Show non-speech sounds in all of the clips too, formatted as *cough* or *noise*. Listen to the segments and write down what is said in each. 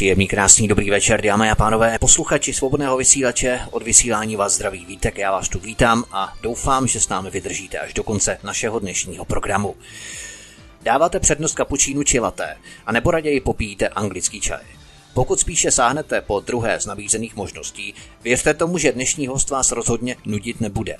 Příjemný, krásný, dobrý večer, dámy a pánové, posluchači svobodného vysílače. Od vysílání vás zdraví vítek, já vás tu vítám a doufám, že s námi vydržíte až do konce našeho dnešního programu. Dáváte přednost kapučínu či laté, a nebo raději popíjíte anglický čaj. Pokud spíše sáhnete po druhé z nabízených možností, věřte tomu, že dnešní host vás rozhodně nudit nebude.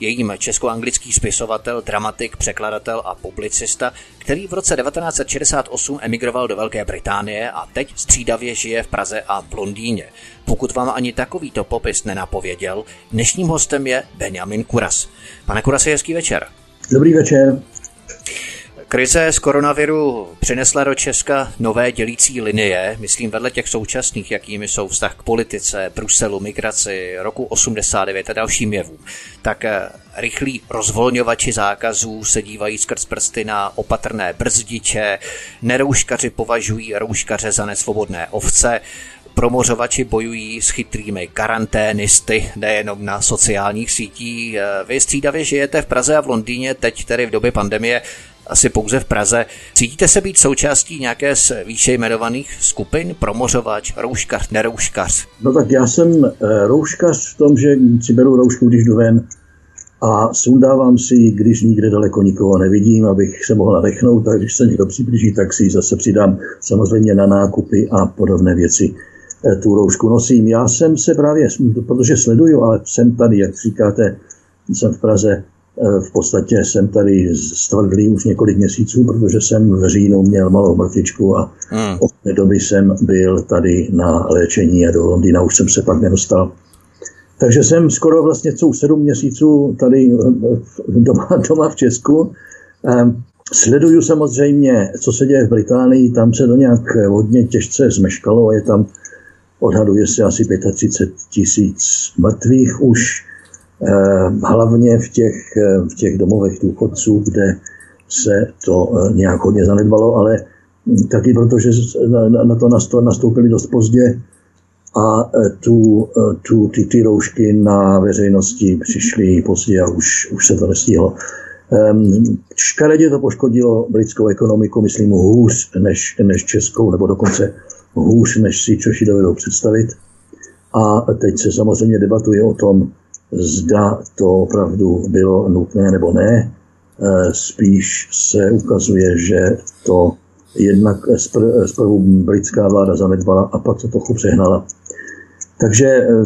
Je jím česko-anglický spisovatel, dramatik, překladatel a publicista, který v roce 1968 emigroval do Velké Británie a teď střídavě žije v Praze a v Londýně. Pokud vám ani takovýto popis nenapověděl, dnešním hostem je Benjamin Kuras. Pane Kurasi, hezký večer. Dobrý večer. Krize z koronaviru přinesla do Česka nové dělící linie, myslím vedle těch současných, jakými jsou vztah k politice, Bruselu, migraci, roku 89 a dalším jevům. Tak eh, rychlí rozvolňovači zákazů se dívají skrz prsty na opatrné brzdiče, nerouškaři považují rouškaře za nesvobodné ovce, promořovači bojují s chytrými karanténisty, nejenom na sociálních sítích. Eh, vy střídavě žijete v Praze a v Londýně, teď tedy v době pandemie asi pouze v Praze. Cítíte se být součástí nějaké z výše jmenovaných skupin? Promořovač, rouškař, nerouškař? No tak já jsem eh, rouškař v tom, že si beru roušku, když jdu ven a sundávám si ji, když nikde daleko nikoho nevidím, abych se mohl nadechnout, tak když se někdo přiblíží, tak si ji zase přidám samozřejmě na nákupy a podobné věci eh, tu roušku nosím. Já jsem se právě, protože sleduju, ale jsem tady, jak říkáte, jsem v Praze v podstatě jsem tady stvrdlý už několik měsíců, protože jsem v říjnu měl malou mrtvičku a hmm. od té doby jsem byl tady na léčení a do Londýna už jsem se pak nedostal. Takže jsem skoro vlastně celou sedm měsíců tady eh, doma, *laughs* doma v Česku. Ehm, sleduju samozřejmě, co se děje v Británii, tam se to nějak hodně těžce zmeškalo a je tam, odhaduje se asi 35 tisíc mrtvých už Eh, hlavně v těch, eh, v těch domovech důchodců, kde se to eh, nějak hodně zanedbalo, ale taky protože na to nastoupili dost pozdě a tu, tu, ty, ty roušky na veřejnosti přišly pozdě a už, už se to nestihlo. Škaredě to poškodilo britskou ekonomiku, myslím, hůř než, než českou, nebo dokonce hůř, než si Češi dovedou představit. A teď se samozřejmě debatuje o tom, Zda to opravdu bylo nutné nebo ne, e, spíš se ukazuje, že to jednak zprvu britská vláda zanedbala a pak to trochu přehnala. Takže e,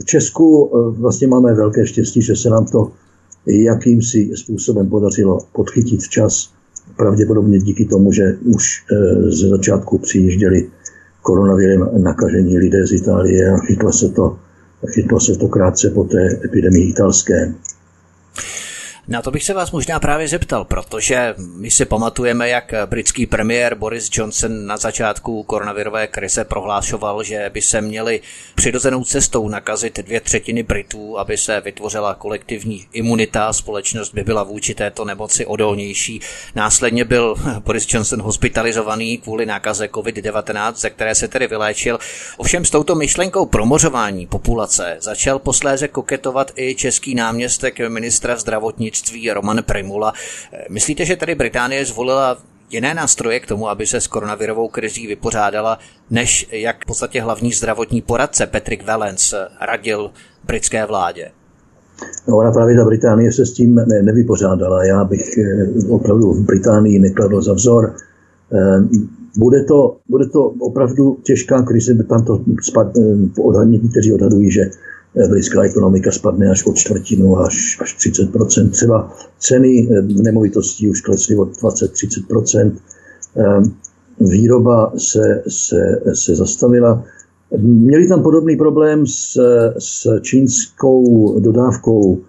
v Česku e, vlastně máme velké štěstí, že se nám to jakýmsi způsobem podařilo podchytit včas. Pravděpodobně díky tomu, že už ze začátku přijížděli koronavirem nakažení lidé z Itálie a chytlo se to chytlo se to krátce po té epidemii italské. Na to bych se vás možná právě zeptal, protože my si pamatujeme, jak britský premiér Boris Johnson na začátku koronavirové krize prohlášoval, že by se měli přirozenou cestou nakazit dvě třetiny Britů, aby se vytvořila kolektivní imunita, společnost by byla vůči této nemoci odolnější. Následně byl Boris Johnson hospitalizovaný kvůli nákaze COVID-19, ze které se tedy vyléčil. Ovšem s touto myšlenkou promořování populace začal posléze koketovat i český náměstek ministra zdravotnictví zdravotnictví Roman Primula. Myslíte, že tady Británie zvolila jiné nástroje k tomu, aby se s koronavirovou krizí vypořádala, než jak v podstatě hlavní zdravotní poradce Patrick Valence radil britské vládě? No ona právě ta Británie se s tím ne, nevypořádala. Já bych eh, opravdu v Británii nekladl za vzor. Eh, bude to, bude to opravdu těžká krize, tam to spad, eh, odhadníky, kteří odhadují, že britská ekonomika spadne až o čtvrtinu, až, až 30 Třeba ceny eh, nemovitostí už klesly o 20-30 ehm, Výroba se, se, se zastavila. Měli tam podobný problém s, s čínskou dodávkou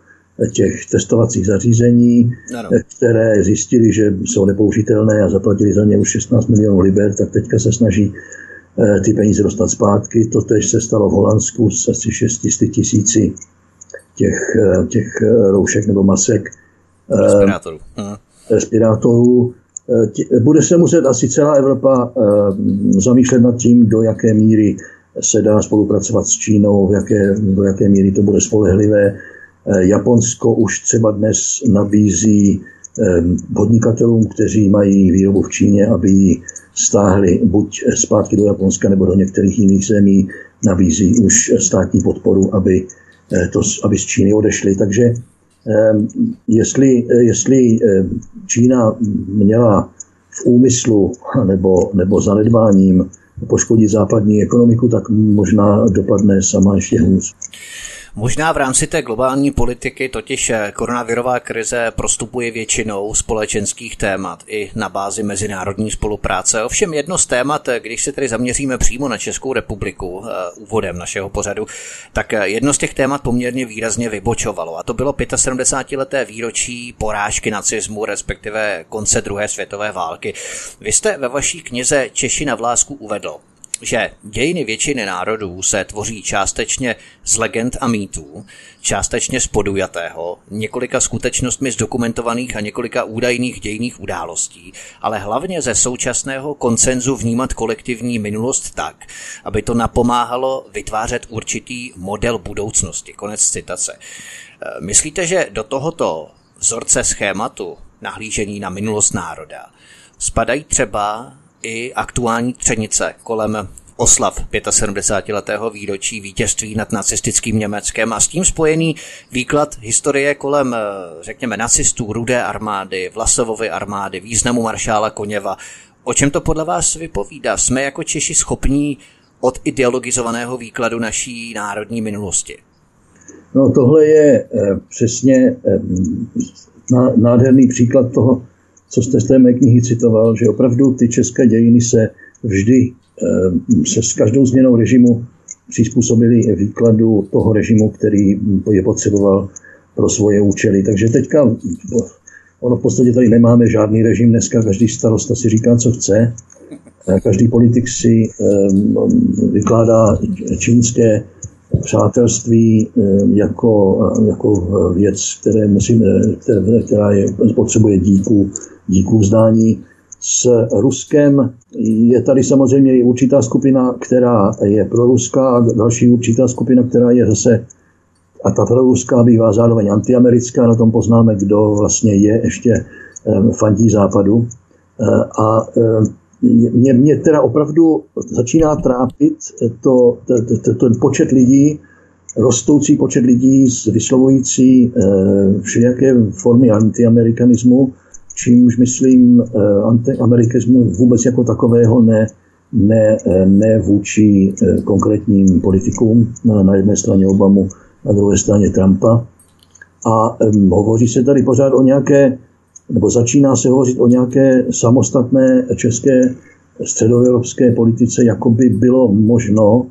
těch testovacích zařízení, ano. které zjistili, že jsou nepoužitelné a zaplatili za ně už 16 milionů liber, tak teďka se snaží ty peníze dostat zpátky. To tež se stalo v Holandsku s asi 600 tisíci těch, těch roušek nebo masek. Respirátorů. Hmm. Respirátorů. Bude se muset asi celá Evropa zamýšlet nad tím, do jaké míry se dá spolupracovat s Čínou, v jaké, do jaké míry to bude spolehlivé. Japonsko už třeba dnes nabízí podnikatelům, kteří mají výrobu v Číně, aby ji stáhli buď zpátky do Japonska nebo do některých jiných zemí, nabízí už státní podporu, aby, eh, to, aby z Číny odešli. Takže jestli, jestli Čína měla v úmyslu nebo, nebo zanedbáním poškodit západní ekonomiku, tak možná dopadne sama ještě hůř. Možná v rámci té globální politiky totiž eh, koronavirová krize prostupuje většinou společenských témat i na bázi mezinárodní spolupráce. Ovšem jedno z témat, eh, když se tedy zaměříme přímo na Českou republiku eh, úvodem našeho pořadu, tak jedno z těch témat poměrně výrazně vybočovalo a to bylo 75-leté výročí porážky nacismu, respektive konce druhé světové války. Vy jste ve vaší knize Češi na vlásku uvedl, že dějiny většiny národů se tvoří částečně z legend a mýtů, částečně z podujatého, několika skutečnostmi zdokumentovaných a několika údajných dějných událostí, ale hlavně ze současného koncenzu vnímat kolektivní minulost tak, aby to napomáhalo vytvářet určitý model budoucnosti. Konec citace. E, myslíte, že do tohoto vzorce schématu nahlížení na minulost národa spadají třeba i aktuální třenice kolem oslav 75-letého výročí vítězství nad nacistickým Německem a s tím spojený výklad historie kolem, eh, řekněme, nacistů, rudé armády, Vlasovovy armády, významu maršála Koněva. O čem to podle vás vypovídá? Jsme jako Češi schopní od ideologizovaného výkladu naší národní minulosti? No tohle je eh, přesně eh, nádherný příklad toho, co jste z té mé knihy citoval, že opravdu ty české dějiny se vždy eh, se s každou změnou režimu přizpůsobili výkladu toho režimu, který je potřeboval pro svoje účely. Takže teďka ono v podstatě tady nemáme žádný režim dneska, každý starosta si říká, co chce. Každý politik si eh, vykládá čínské přátelství eh, jako, jako věc, které musíme, které, která je, potřebuje díku, díku vzdání. S Ruskem je tady samozřejmě i určitá skupina, která je proruská a další určitá skupina, která je zase a ta proruská bývá zároveň antiamerická, na tom poznáme, kdo vlastně je ještě eh, fandí západu. Eh, a mě, mě teda opravdu začíná trápit to, to, to, ten počet lidí, rostoucí počet lidí vyslovující e, všelijaké formy antiamerikanismu, čímž myslím e, antiamerikanismu vůbec jako takového ne, ne, eh, ne vůči e, konkrétním politikům, na, na jedné straně Obamu, na druhé straně Trumpa. A e, hovoří se tady pořád o nějaké nebo začíná se hovořit o nějaké samostatné české středoevropské politice, jako by bylo možno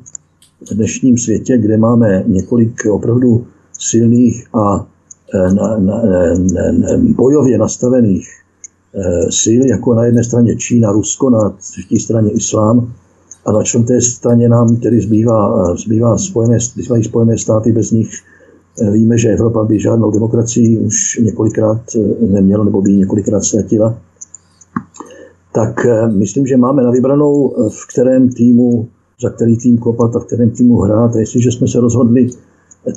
v dnešním světě, kde máme několik opravdu silných a e, na, na, na, na, bojově nastavených e, sil, jako na jedné straně Čína, Rusko, na třetí straně Islám, a na čtvrté straně nám tedy zbývá, zbývá spojené, zbývají spojené státy, bez nich Víme, že Evropa by žádnou demokracii už několikrát eh, neměla nebo by ji několikrát ztratila. Tak eh, myslím, že máme na vybranou, eh, v kterém týmu, za který tým kopat a v kterém týmu hrát. A jestliže jsme se rozhodli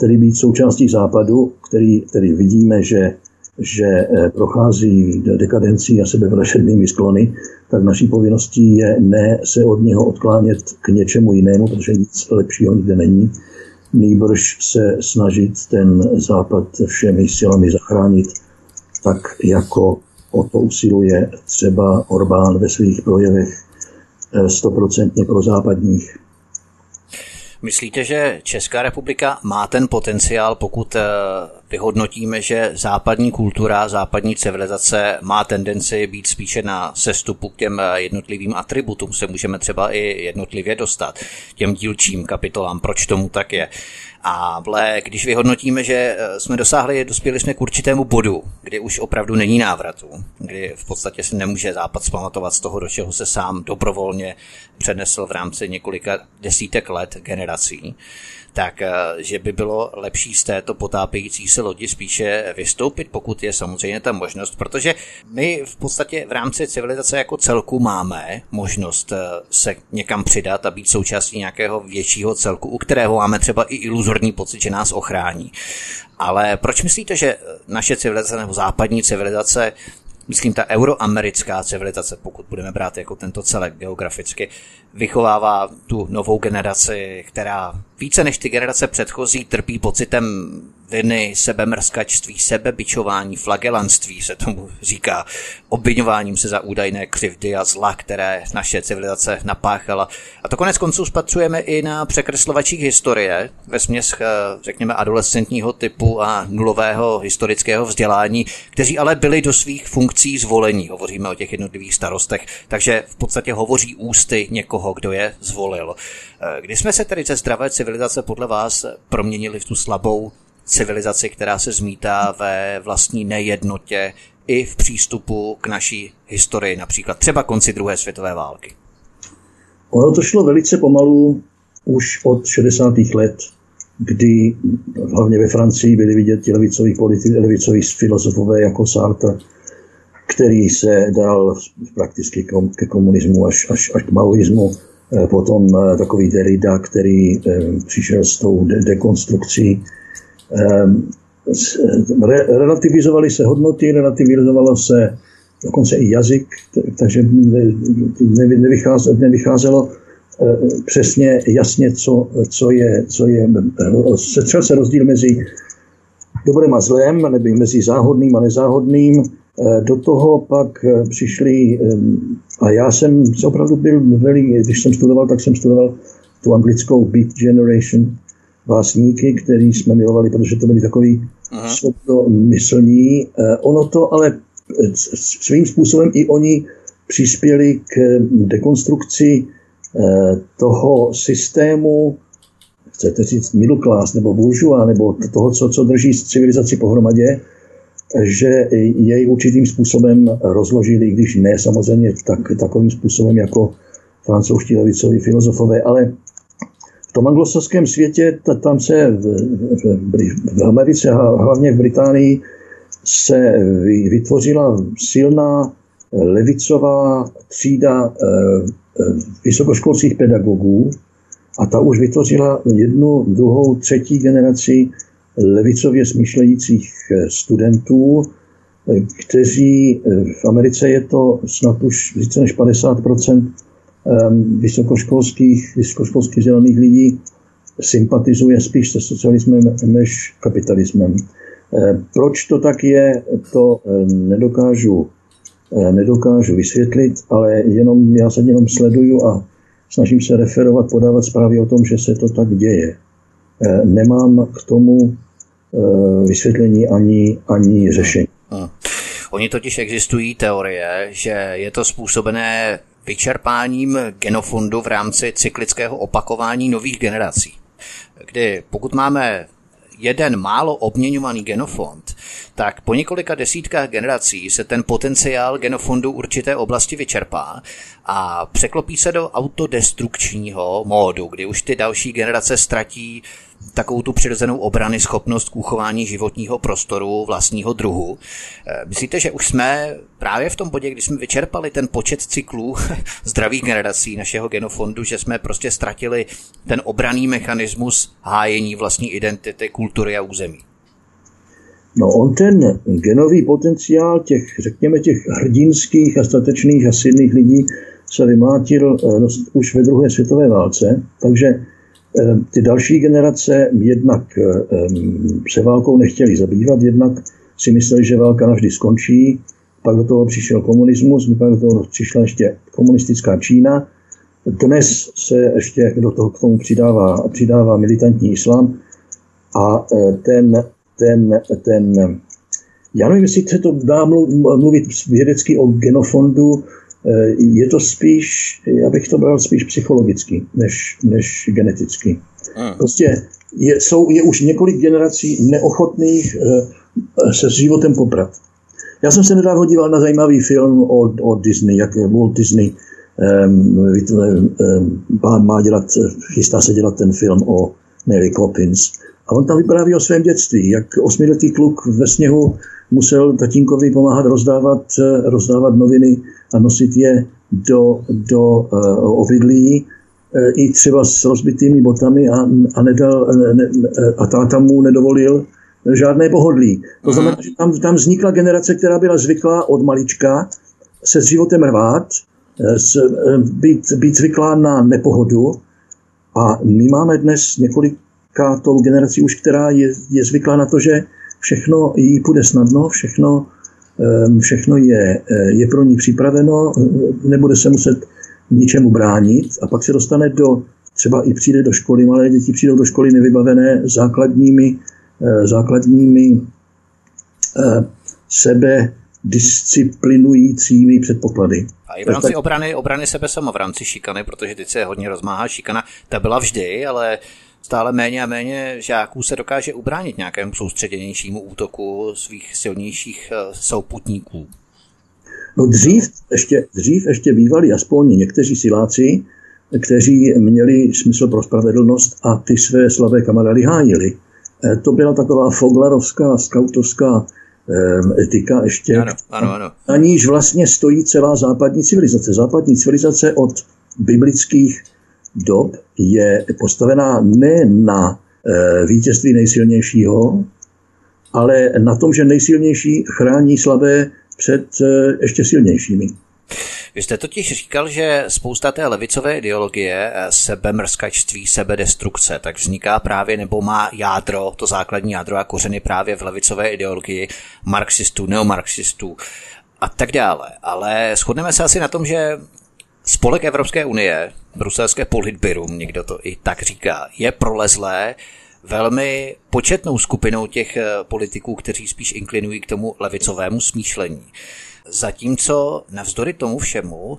tedy být součástí západu, který, který vidíme, že, že prochází dekadencí a sebevražednými sklony, tak naší povinností je ne se od něho odklánět k něčemu jinému, protože nic lepšího nikde není, nýbrž se snažit ten západ všemi silami zachránit, tak jako o to usiluje třeba Orbán ve svých projevech eh, stoprocentně pro západních. Myslíte, že Česká republika má ten potenciál, pokud eh, vyhodnotíme, že západní kultura, západní civilizace má tendenci být spíše na sestupu k těm jednotlivým atributům, se můžeme třeba i jednotlivě dostat, těm dílčím kapitolám, proč tomu tak je. A vle, když vyhodnotíme, že eh, jsme dosáhli, dospěli jsme k určitému bodu, kdy už opravdu není návratu, kdy v podstatě si nemůže Západ zpamatovat z toho, do čeho se sám dobrovolně přenesl v rámci několika desítek let generací, tak eh, že by bylo lepší z této potápějící se lodi spíše vystoupit, pokud je samozřejmě ta možnost, protože my v podstatě v rámci civilizace jako celku máme možnost eh, se někam přidat a být součástí nějakého většího celku, u kterého máme třeba i iluzorní pocit, že nás ochrání. Ale proč myslíte, že naše civilizace nebo západní civilizace myslím, ta euroamerická civilizace, pokud budeme brát jako tento celek geograficky, vychovává tu novou generaci, která více než ty generace předchozí trpí pocitem viny, sebemrskačství, sebebičování, flagelanství se tomu říká, obvinováním se za údajné křivdy a zla, které naše civilizace napáchala. A to konec konců spatřujeme i na překreslovačích historie, ve směs, eh, řekněme, adolescentního typu a nulového historického vzdělání, kteří ale byli do svých funkcí zvolení. Hovoříme o těch jednotlivých starostech, takže v podstatě hovoří ústy někoho, kdo je zvolil. Eh, kdy jsme se tedy ze zdravé civilizace podle vás proměnili v tu slabou civilizaci, která se zmítá ve vlastní nejednotě i v přístupu k naší historii, například třeba konci druhé světové války? Ono to šlo velice pomalu už od 60. let, kdy hlavně ve Francii byli vidět ti levicoví politici, levicoví filozofové jako Sartre, který se dal prakticky ke komunismu až, až, až k maoismu. Eh, potom eh, takový Derrida, který eh, přišel s tou dekonstrukcí Ehm, re, relativizovaly se hodnoty, relativizovalo se dokonce i jazyk, takže nevycházelo, nevycházelo přesně jasně, co, co je, co je, setřel se rozdíl mezi dobrým a zlem, nebo mezi záhodným a nezáhodným. Eh, do toho pak eh, přišli, a já jsem opravdu byl, když jsem studoval, tak jsem studoval tu anglickou Beat Generation, básníky, který jsme milovali, protože to byli takový myslní. Eh, ono to ale svým způsobem i oni přispěli k dekonstrukci toho systému, chcete říct middle class nebo bourgeois, nebo toho, co, co drží civilizaci pohromadě, že jej určitým způsobem rozložili, i když ne samozřejmě tak, takovým způsobem jako francouzští levicoví filozofové, ale v tom anglosaském světě, tam se v, v, v Americe a hlavně v Británii se vytvořila silná levicová třída eh, eh, vysokoškolských pedagogů a ta už vytvořila jednu, druhou, třetí generaci levicově smýšlejících eh, studentů, kteří v Americe je to snad už více než 50 Ehm, vysokoškolských, vysokoškolských vzdělaných lidí sympatizuje spíš se socialismem než kapitalismem. Proč to tak je, to nedokážu, nedokážu vysvětlit, ale jenom, já se jenom sleduju a snažím se referovat, podávat zprávy o tom, že se to tak děje. Nemám k tomu vysvětlení ani, ani řešení. Oni totiž existují teorie, že je to způsobené vyčerpáním genofondu v rámci cyklického opakování nových generací. Kdy pokud máme jeden málo obměňovaný genofond, tak po několika desítkách generací se ten potenciál genofondu určité oblasti vyčerpá a překlopí se do autodestrukčního módu, kdy už ty další generace ztratí takovou tu přirozenou obrany schopnost k uchování životního prostoru vlastního druhu. Eh, myslíte, že už jsme právě v tom bodě, kdy jsme vyčerpali ten počet cyklů *laughs* zdravých generací našeho genofondu, že jsme prostě ztratili ten obraný mechanismus hájení vlastní identity, kultury a území? No on ten genový potenciál těch, řekněme, těch hrdinských a statečných a silných lidí se vymlátil eh, už ve druhé světové válce, takže ty další generace jednak eh, se válkou nechtěli zabývat, jednak si mysleli, že válka navždy skončí, pak do toho přišel komunismus, pak do toho přišla ještě komunistická Čína. Dnes se ještě do toho k tomu přidává, přidává militantní islám a eh, ten, ten, ten já nevím, jestli se to dá mluvit vědecky o genofondu, je to spíš, já bych to bral spíš psychologicky, než, než geneticky. Hmm. Prostě je, jsou, je už několik generací neochotných eh, se s životem poprat. Já jsem se nedávno díval na zajímavý film o, o Disney, jak Walt Disney um, um, má dělat, chystá se dělat ten film o Mary Poppins. A on tam vypráví o svém dětství, jak osmiletý kluk ve sněhu musel tatínkovi pomáhat rozdávat, eh, rozdávat noviny a nosit je do, do uh, obydlí, uh, i třeba s rozbitými botami a, a, nedal, ne, a táta mu nedovolil žádné pohodlí. To znamená, že tam, tam vznikla generace, která byla zvyklá od malička se s životem rvát, s, být, být zvyklá na nepohodu a my máme dnes tou generaci už, která je, je zvyklá na to, že všechno jí půjde snadno, všechno, všechno je, eh, je pro ní připraveno, nebude se muset ničemu bránit a pak se dostane do, třeba i přijde do školy, malé děti přijdou do školy nevybavené základními, eh, základními sebe disciplinujícími předpoklady. A i v rámci obrany, obrany sebe sama, v rámci šikany, protože teď se hodně rozmáhá šikana, ta byla vždy, ale stále méně a méně žáků se dokáže ubránit nějakému soustředěnějšímu útoku svých silnějších eh, souputníků. No dřív ještě, dřív ještě bývali aspoň někteří siláci, kteří měli smysl pro spravedlnost a ty své slabé kamarády hájili. Eh, to byla taková foglarovská, skautovská eh, etika ještě, ano, ano, ano. na níž vlastně stojí celá západní civilizace. Západní civilizace od biblických dob je postavená ne na e, vítězství nejsilnějšího, ale na tom, že nejsilnější chrání slabé před e, ještě silnějšími. Vy jste totiž říkal, že spousta té levicové ideologie, e, sebemrskačství, sebedestrukce, tak vzniká právě nebo má jádro, to základní jádro a kořeny právě v levicové ideologii marxistů, neomarxistů a tak dále. Ale shodneme se asi na tom, že Spolek Evropské unie, bruselské politbyrum, někdo to i tak říká, je prolezlé velmi početnou skupinou těch eh, politiků, kteří spíš inklinují k tomu levicovému smýšlení. Zatímco navzdory tomu všemu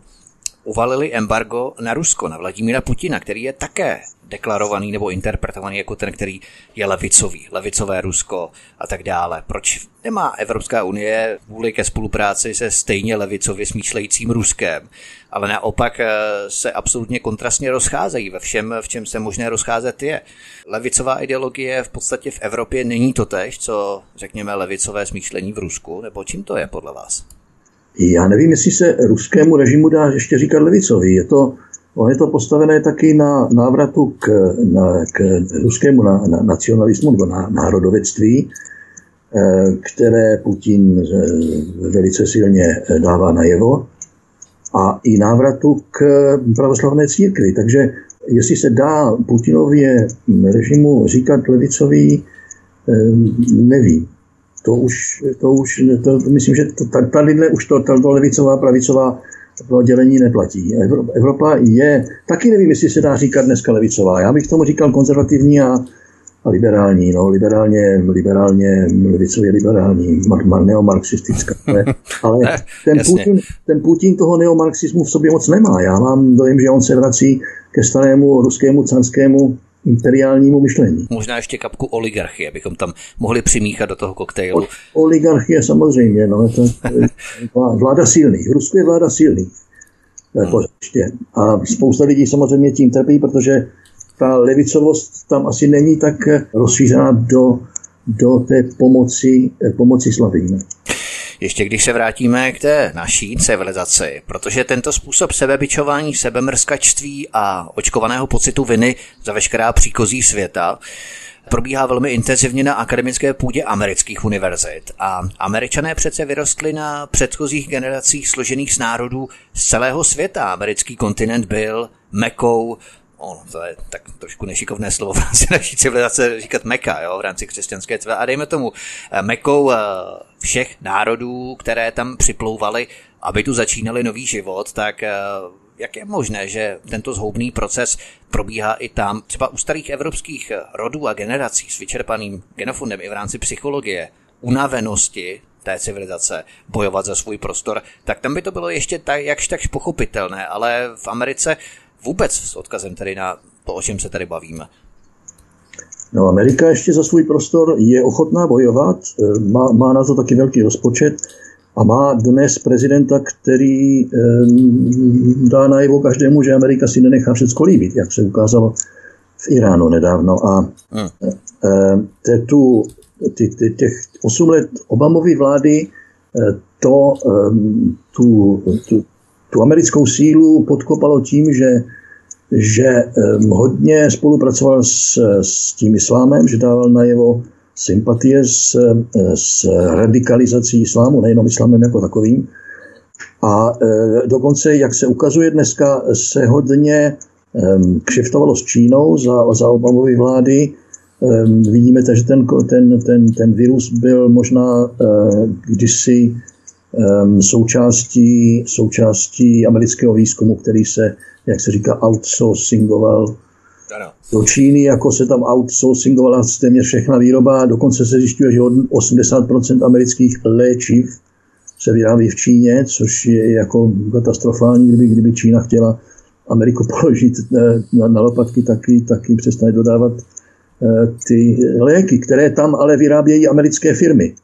uvalili embargo na Rusko, na Vladimíra Putina, který je také deklarovaný nebo interpretovaný jako ten, který je levicový, levicové Rusko a tak dále. Proč nemá Evropská unie vůli ke spolupráci se stejně levicově smýšlejícím Ruskem, ale naopak eh, se absolutně kontrastně rozcházejí ve všem, v čem se možné rozcházet je. Levicová ideologie v podstatě v Evropě není to tež, co řekněme levicové smýšlení v Rusku, nebo čím to je podle vás? Já nevím, jestli se ruskému režimu dá ještě říkat levicový. Je to, on je to postavené taky na návratu k, na, k ruskému na, na, nacionalismu nebo na národovectví, eh, které Putin eh, velice silně dává najevo, a i návratu k pravoslavné církvi. Takže jestli se dá Putinově režimu říkat levicový, eh, nevím to už, to už to, myslím, že tadyhle už to, to, to levicová, pravicová to dělení neplatí. Evropa je, taky nevím, jestli se dá říkat dneska levicová. Já bych tomu říkal konzervativní a, a liberální, no, liberálně, liberálně, levicově liberální, neomarxistická. Ale, *laughs* ale ten, Putin, ten Putin toho neomarxismu v sobě moc nemá. Já mám dojem, že on se vrací ke starému ruskému canskému imperiálnímu myšlení. Možná ještě kapku oligarchie, abychom tam mohli přimíchat do toho koktejlu. O, oligarchie samozřejmě, no, to, vláda silných. V Rusku je vláda silných. Hmm. Ještě. A spousta lidí samozřejmě tím trpí, protože ta levicovost tam asi není tak rozšířená do, do té pomoci, pomoci slabým. Ještě když se vrátíme k té naší civilizaci, protože tento způsob sebebičování, sebemrskačství a očkovaného pocitu viny za veškerá příkozí světa probíhá velmi intenzivně na akademické půdě amerických univerzit. A američané přece vyrostli na předchozích generacích složených z národů z celého světa. Americký kontinent byl mekou ono, to je tak trošku nešikovné slovo *laughs* v rámci naší civilizace říkat Meka, jo, v rámci křesťanské civilizace. A dejme tomu eh, Mekou eh, všech národů, které tam připlouvaly, aby tu začínali nový život, tak eh, Jak je možné, že tento zhoubný proces probíhá i tam, třeba u starých evropských rodů a generací s vyčerpaným genofondem i v rámci psychologie, unavenosti té civilizace bojovat za svůj prostor, tak tam by to bylo ještě tak, jakž takž pochopitelné, ale v Americe vůbec s odkazem tedy na to, o čem se tady bavíme. No, Amerika ještě za svůj prostor je ochotná bojovat, eh, má, má na to taky velký rozpočet a má dnes prezidenta, který um, dá najevo každému, že Amerika si nenechá všechno líbit, jak se ukázalo v Iránu nedávno. A hmm. um, tu, ty, ty, těch 8 let Obamovy vlády to, tu, tu, tu americkou sílu podkopalo tím, že že hodně spolupracoval s, s tím islámem, že dával najevo sympatie s, s radikalizací islámu, nejenom islámem jako takovým. A e, dokonce, jak se ukazuje dneska, se hodně kšeftovalo s Čínou za, za Obamovy vlády. Vidíme, že ten, ten, ten, ten virus byl možná e, kdysi součástí, součástí amerického výzkumu, který se jak se říká, outsourcingoval do Číny, jako se tam outsourcingovala téměř všechna výroba, dokonce se zjišťuje, že 80% amerických léčiv se vyrábí v Číně, což je jako katastrofální, kdyby, kdyby Čína chtěla Ameriku *laughs* položit eh, na, na lopatky, taky, taky přestane dodávat eh, ty léky, které tam ale vyrábějí americké firmy.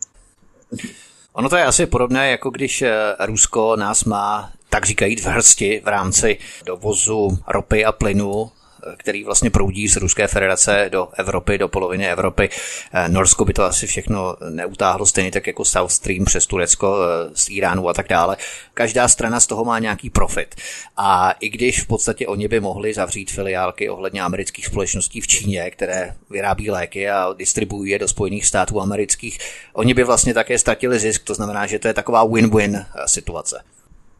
Ono to je asi podobné, jako když eh, Rusko nás má tak říkají v hrsti v rámci dovozu ropy a plynu který vlastně proudí z Ruské federace do Evropy, do poloviny Evropy. Eh, Norsko by to asi všechno neutáhlo stejně tak jako South Stream přes Turecko, eh, z Iránu a tak dále. Každá strana z toho má nějaký profit. A i když v podstatě oni by mohli zavřít filiálky ohledně amerických společností v Číně, které vyrábí léky a distribuují je do Spojených států amerických, oni by vlastně také ztratili zisk, to znamená, že to je taková win-win eh, situace.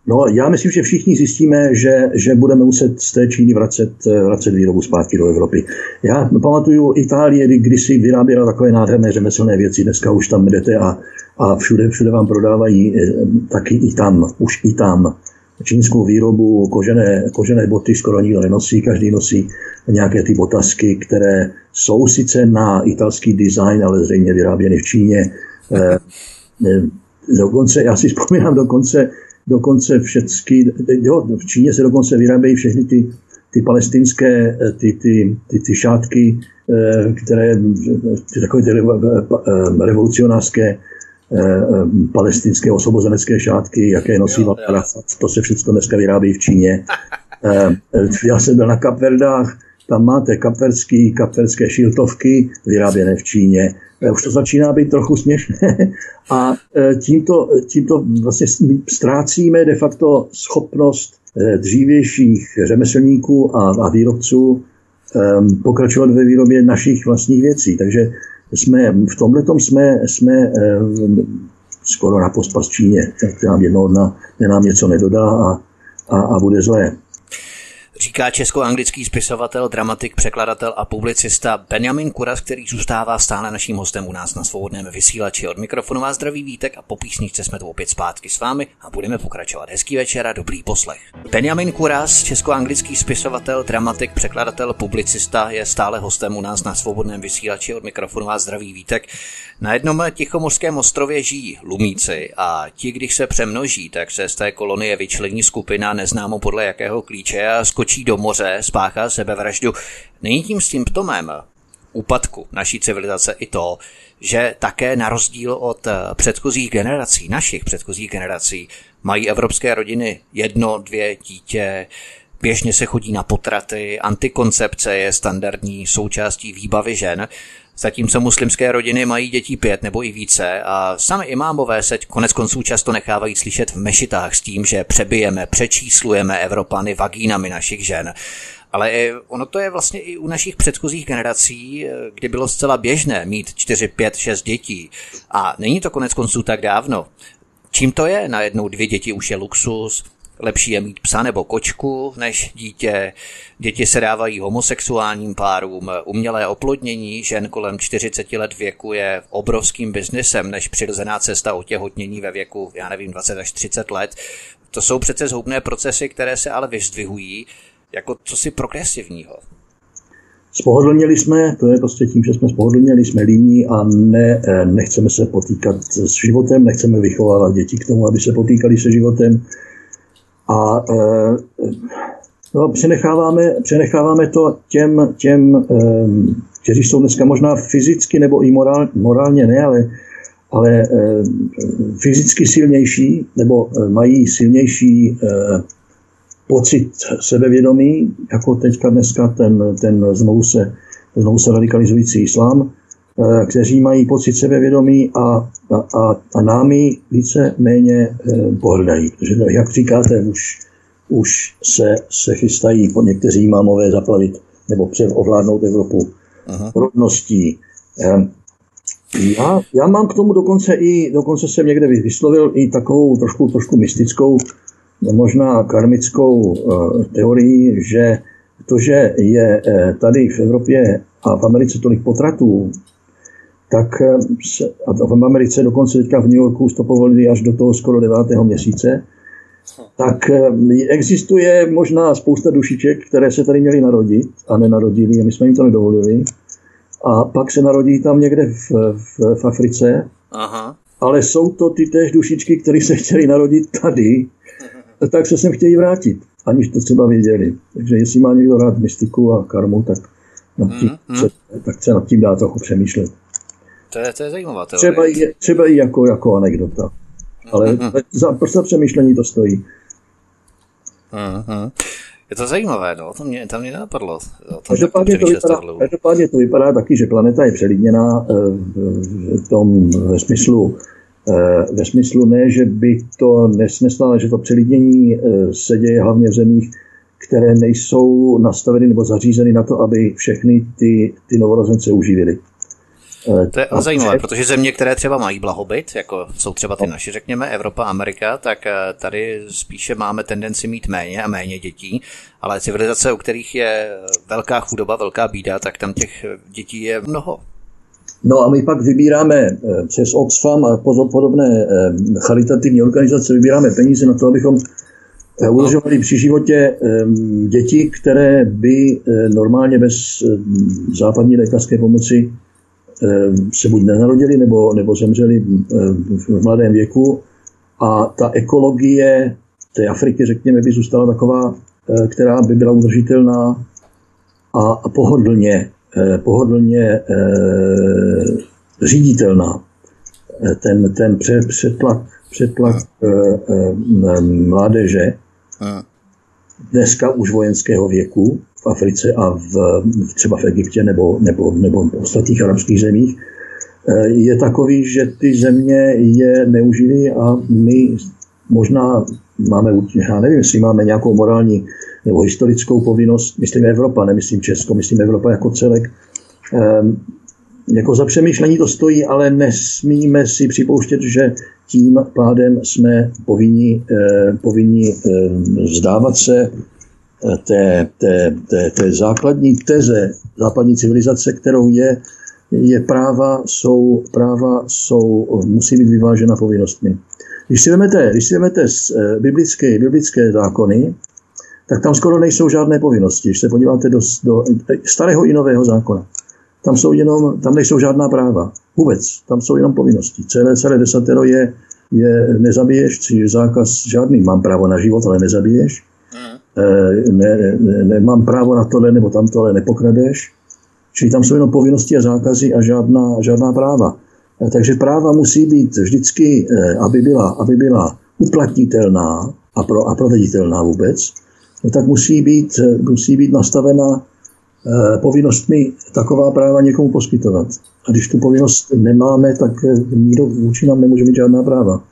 No, já myslím, že všichni zjistíme, že, že budeme muset z té Číny vracet, vracet výrobu zpátky do Evropy. Já pamatuju Itálie, kdy si vyráběla takové nádherné řemeslné věci, dneska už tam jdete a, a všude, všude vám prodávají eh, taky i tam, už i tam čínskou výrobu, kožené, kožené boty skoro nikdo nenosí, každý nosí nějaké ty botasky, které jsou sice na italský design, ale zřejmě vyráběny v Číně. Eh, eh, dokonce, já si vzpomínám dokonce, dokonce všechny, jo, v Číně se dokonce vyrábějí všechny ty, ty palestinské, ty, ty, ty, ty šátky, eh, které, ty takové ty eh, revolucionářské eh, palestinské osvobozenecké šátky, jaké nosí Arafat, to se všechno dneska vyrábí v Číně. *laughs* Já jsem byl na Kapverdách, tam máte kapverský, kapverské šiltovky vyráběné v Číně. Eh, už to začíná být trochu směšné *laughs* a eh, tímto, tímto vlastně ztrácíme de facto schopnost eh, dřívějších řemeslníků a, a výrobců um, pokračovat ve výrobě našich vlastních věcí. Takže jsme, v tomhle jsme, jsme um, skoro na pospas Číně, která nám jednoho dna nám něco nedodá a, a, a bude zlé. Říká česko-anglický spisovatel, dramatik, překladatel a publicista Benjamin Kuras, který zůstává stále naším hostem u nás na svobodném vysílači. Od mikrofonu vás zdraví Vítek a po písničce jsme tu opět zpátky s vámi a budeme pokračovat. Hezký večer a dobrý poslech. Benjamin Kuras, česko-anglický spisovatel, dramatik, překladatel, publicista, je stále hostem u nás na svobodném vysílači. Od mikrofonu vás zdraví Vítek. Na jednom tichomorském ostrově žijí lumíci a ti, když se přemnoží, tak se z té kolonie vyčlení skupina neznámo podle jakého klíče a skočí do moře, spáchá sebevraždu. Není tím symptomem úpadku naší civilizace i to, že také na rozdíl od předchozích generací, našich předchozích generací, mají evropské rodiny jedno, dvě dítě, běžně se chodí na potraty, antikoncepce je standardní součástí výbavy žen Zatímco muslimské rodiny mají dětí pět nebo i více a sami imámové se konec konců často nechávají slyšet v mešitách s tím, že přebijeme, přečíslujeme Evropany vagínami našich žen. Ale ono to je vlastně i u našich předchozích generací, kdy bylo zcela běžné mít 4, 5, 6 dětí. A není to konec konců tak dávno. Čím to je? Najednou dvě děti už je luxus, Lepší je mít psa nebo kočku než dítě. Děti se dávají homosexuálním párům. Umělé oplodnění žen kolem 40 let věku je obrovským biznesem než přirozená cesta otěhotnění ve věku, já nevím, 20 až 30 let. To jsou přece zhoubné procesy, které se ale vyzdvihují jako co si progresivního. Spohodlněli jsme, to je prostě tím, že jsme spohodlněli, jsme líní a ne, eh, nechceme se potýkat s životem, nechceme vychovávat děti k tomu, aby se potýkali se životem. A eh, no, přenecháváme, přenecháváme to těm, těm, eh, kteří jsou dneska možná fyzicky nebo i morál, morálně ne, ale, ale fyzicky silnější nebo mají silnější pocit sebevědomí, jako teďka dneska ten, ten znovu, se, znovu se radikalizující islám, kteří mají pocit sebevědomí a, a, a námi více méně eh, pohrdají. Protože, jak říkáte, už, už se, se chystají někteří imámové zaplavit nebo ovládnout Evropu Aha. rodností. Eh, já, já mám k tomu dokonce i, dokonce jsem někde vyslovil i takovou trošku, trošku mystickou možná karmickou eh, teorii, že to, že je eh, tady v Evropě a v Americe tolik potratů, tak eh, se, a v Americe dokonce teďka v New Yorku to povolili až do toho skoro 9. měsíce, tak existuje možná spousta dušiček, které se tady měly narodit a nenarodili a my jsme jim to nedovolili. A pak se narodí tam někde v, v, v Africe. Aha. Ale jsou to ty též dušičky, které se chtěly narodit tady tak se sem chtějí vrátit, aniž to třeba věděli. Takže jestli má někdo rád mystiku a karmu, tak, nad tím, mm, mm. Se, tak se nad tím dá trochu přemýšlet. To je, to je zajímavá teorie. Třeba i, třeba i jako, jako anekdota. Ale mm-hmm. za, prostě přemýšlení to stojí. Mm-hmm. Je to zajímavé, no, to mě, to mě nenapadlo. Každopádně to, vypadá, každopádně to vypadá taky, že planeta je přelidněná eh, v tom ve smyslu Eh, ve smyslu ne, že by to nesneslo, ale že to přelidnění eh, se děje hlavně v zemích, které nejsou nastaveny nebo zařízeny na to, aby všechny ty, ty novorozence uživili. Eh, to je zajímavé, protože země, které třeba mají blahobyt, jako jsou třeba ty naši, řekněme, Evropa, Amerika, tak tady spíše máme tendenci mít méně a méně dětí, ale civilizace, u kterých je velká chudoba, velká bída, tak tam těch dětí je mnoho. No a my pak vybíráme eh, přes Oxfam a podobné eh, charitativní organizace, vybíráme peníze na to, abychom eh, udržovali při životě děti, které by normálně bez západní lékařské pomoci se buď nenarodili, nebo, nebo zemřeli v mladém věku. A ta ekologie té Afriky, řekněme, by zůstala taková, která by byla udržitelná a pohodlně Eh, pohodlně eh, říditelná. Eh, ten, ten přetlak, přetlak mládeže, dneska už vojenského věku v Africe a v, třeba v Egyptě nebo, nebo, nebo v ostatních arabských zemích, je takový, že ty země je neužili a my možná máme, já nevím, jestli máme nějakou morální nebo historickou povinnost, myslím Evropa, nemyslím Česko, myslím Evropa jako celek, ehm, jako za přemýšlení to stojí, ale nesmíme si připouštět, že tím pádem jsme povinni, eh, povinni eh, vzdávat se eh, té, té, té, té základní teze západní civilizace, kterou je, je práva, jsou, práva jsou, musí být vyvážena povinnostmi. Když si vezmete, když si vezmete z, biblické, biblické zákony, tak tam skoro nejsou žádné povinnosti. Když se podíváte do, do starého i nového zákona, tam, jsou jenom, tam nejsou žádná práva. Vůbec. Tam jsou jenom povinnosti. Celé, celé desatero je, je nezabiješ, zákaz žádný. Mám právo na život, ale nezabiješ. Mm. Ne, ne, nemám právo na tohle nebo tamto, ale nepokradeš. Čili tam jsou jenom povinnosti a zákazy a žádná, žádná práva. Eh, takže práva musí být vždycky, eh, aby byla, aby byla uplatnitelná a, pro, a proveditelná vůbec no tak musí být, musí být nastavena eh, povinnostmi taková práva někomu poskytovat. A když tu povinnost nemáme, tak eh, nikdo vůči nám nemůže mít žádná práva.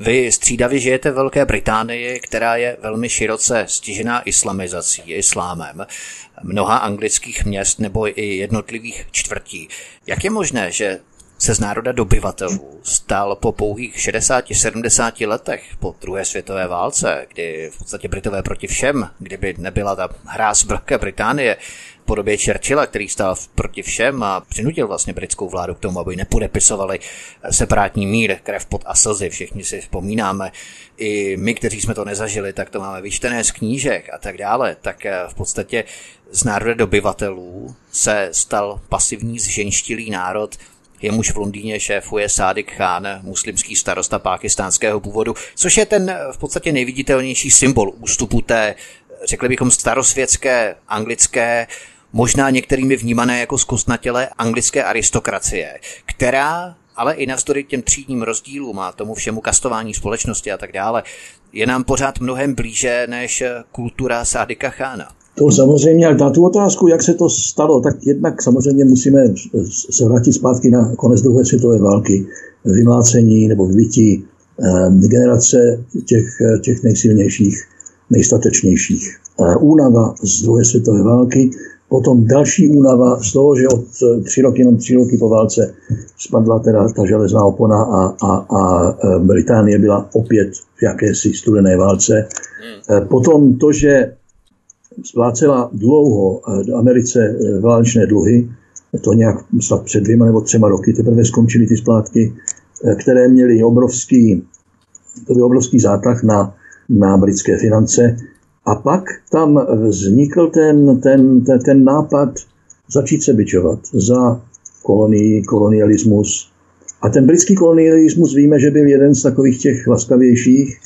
Vy střídavě žijete v Velké Británii, která je velmi široce stižená islamizací, islámem mnoha anglických měst nebo i jednotlivých čtvrtí. Jak je možné, že se z národa dobyvatelů stal po pouhých 60-70 letech po druhé světové válce, kdy v podstatě Britové proti všem, kdyby nebyla ta hra z Velké Británie, podobě Churchilla, který stál proti všem a přinutil vlastně britskou vládu k tomu, aby nepodepisovali separátní mír, krev pod a slzy. Všichni si vzpomínáme. I my, kteří jsme to nezažili, tak to máme vyčtené z knížek a tak dále. Tak eh, v podstatě z národa dobyvatelů se stal pasivní zženštilý národ, jemuž v Londýně šéfuje Sádik Khan, muslimský starosta pákistánského původu, což je ten v podstatě nejviditelnější symbol ústupu té, řekli bychom, starosvětské, anglické, možná některými vnímané jako zkostnatělé anglické aristokracie, která ale i navzdory těm třídním rozdílům a tomu všemu kastování společnosti a tak dále, je nám pořád mnohem blíže než kultura Sádika Chána. To samozřejmě, na tu otázku, jak se to stalo, tak jednak samozřejmě musíme se vrátit zpátky na konec druhé světové války, vymlácení nebo vybití eh, generace těch, těch nejsilnějších, nejstatečnějších. Eh, únava z druhé světové války, potom další únava z toho, že od eh, tři roky, jenom tři roky po válce spadla teda ta železná opona a, a, a Británie byla opět v jakési studené válce. Hmm. Potom to, že splácela dlouho eh, Americe eh, válečné dluhy, to nějak snad před dvěma nebo třema roky teprve skončily ty splátky, eh, které měly obrovský, to byl obrovský zátah na, na britské finance. A pak tam vznikl ten, ten, ten, ten nápad začít se byčovat za kolonii, kolonialismus. A ten britský kolonialismus víme, že byl jeden z takových těch laskavějších,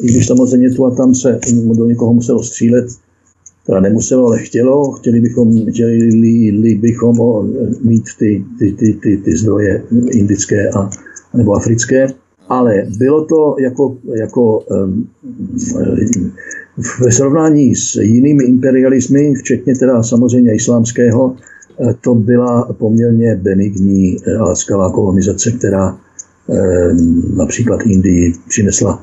i když samozřejmě tu a tam se do někoho muselo střílet, teda nemuselo, ale chtělo. Chtěli bychom, chtěli bychom mít ty, ty, ty, ty, ty zdroje indické a, nebo africké, ale bylo to jako, jako um, ve srovnání s jinými imperialismy, včetně teda samozřejmě islámského, eh, to byla poměrně benigní a laskavá kolonizace, která například Indii přinesla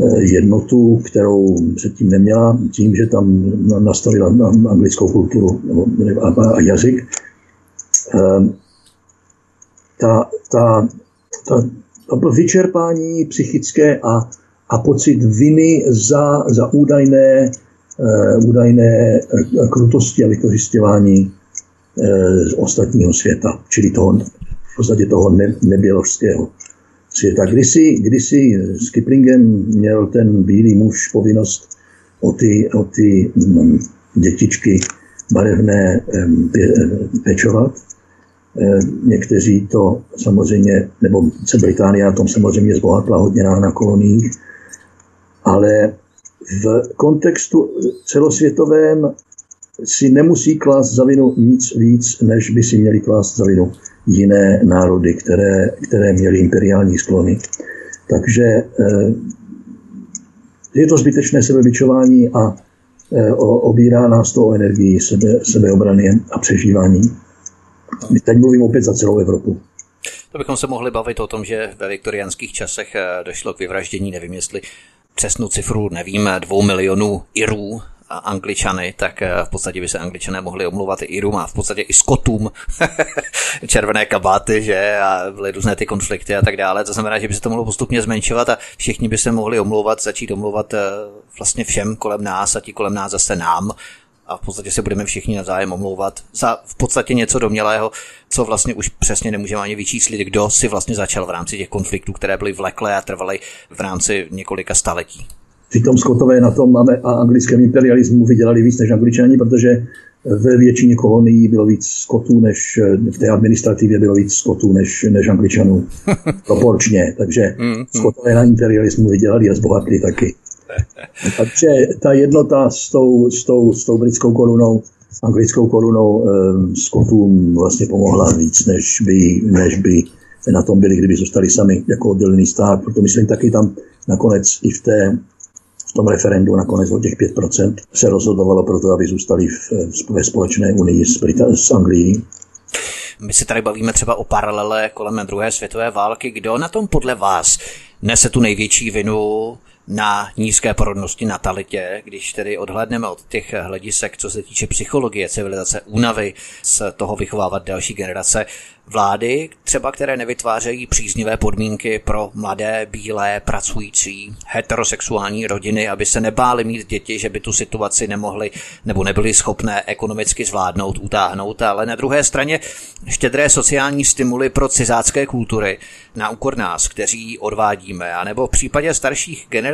Eh, jednotu, kterou předtím neměla, tím, že tam nastavila anglickou kulturu a, jazyk. Ehm, ta, ta, ta, ta vyčerpání psychické a, a pocit viny za, za údajné, uh, údajné eh, krutosti a vykořišťování uh, z ostatního světa, čili toho, v podstatě toho ne, neběložského světa. Kdysi, kdysi s Kiplingem měl ten bílý muž povinnost o ty, o ty mm, dětičky barevné pečovat. Někteří to samozřejmě, nebo se Británie na tom samozřejmě zbohatla hodně na koloniích, ale v kontextu celosvětovém si nemusí klást za vinu nic víc, než by si měli klást za vinu jiné národy, které, které měly imperiální sklony. Takže eh, je to zbytečné sebebičování a eh, obírá nás to o energii sebe, sebeobrany a přežívání. Teď mluvím opět za celou Evropu. To bychom se mohli bavit o tom, že ve viktoriánských časech eh, došlo k vyvraždění, nevím jestli přesnou cifru nevím, dvou milionů Irů Angličany, tak eh, v podstatě by se Angličané mohli omluvat i Irům a v podstatě i Skotům. *laughs* Červené kabáty, že? A byly různé ty konflikty a tak dále. To znamená, že by se to mohlo postupně zmenšovat a všichni by se mohli omlouvat, začít omlouvat eh, vlastně všem kolem nás a ti kolem nás zase nám a v podstatě se budeme všichni navzájem omlouvat za v podstatě něco domělého, co vlastně už přesně nemůžeme ani vyčíslit, kdo si vlastně začal v rámci těch konfliktů, které byly vleklé a trvaly v rámci několika staletí. Přitom Skotové na tom máme a anglickém imperialismu vydělali víc než angličani, protože ve většině kolonií bylo víc Skotů, než v té administrativě bylo víc Skotů než, než Angličanů. *laughs* Proporčně. Takže mm, mm. Skotové na imperialismu vydělali a zbohatli taky. *laughs* Takže ta jednota s tou, s tou, s tou britskou korunou, anglickou korunou eh, Skotům vlastně pomohla víc, než by, než by na tom byli, kdyby zůstali sami jako oddělený stát. Proto myslím taky tam nakonec i v té tom referendu nakonec o těch 5% se rozhodovalo pro to, aby zůstali v, ve společné unii s, Brita- s Anglií. My se tady bavíme třeba o paralele kolem druhé světové války. Kdo na tom podle vás nese tu největší vinu na nízké porodnosti, natalitě, když tedy odhledneme od těch hledisek, co se týče psychologie, civilizace, únavy, z toho vychovávat další generace, vlády, třeba které nevytvářejí příznivé podmínky pro mladé, bílé, pracující, heterosexuální rodiny, aby se nebáli mít děti, že by tu situaci nemohli nebo nebyli schopné ekonomicky zvládnout, utáhnout, ale na druhé straně štědré sociální stimuly pro cizácké kultury na úkor nás, kteří odvádíme, anebo v případě starších generací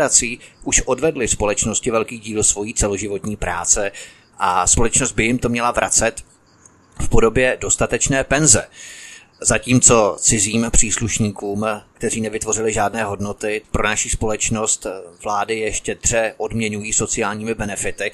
už odvedli společnosti velký díl svojí celoživotní práce a společnost by jim to měla vracet v podobě dostatečné penze. Zatímco cizím příslušníkům, kteří nevytvořili žádné hodnoty pro naši společnost, vlády ještě tře odměňují sociálními benefity.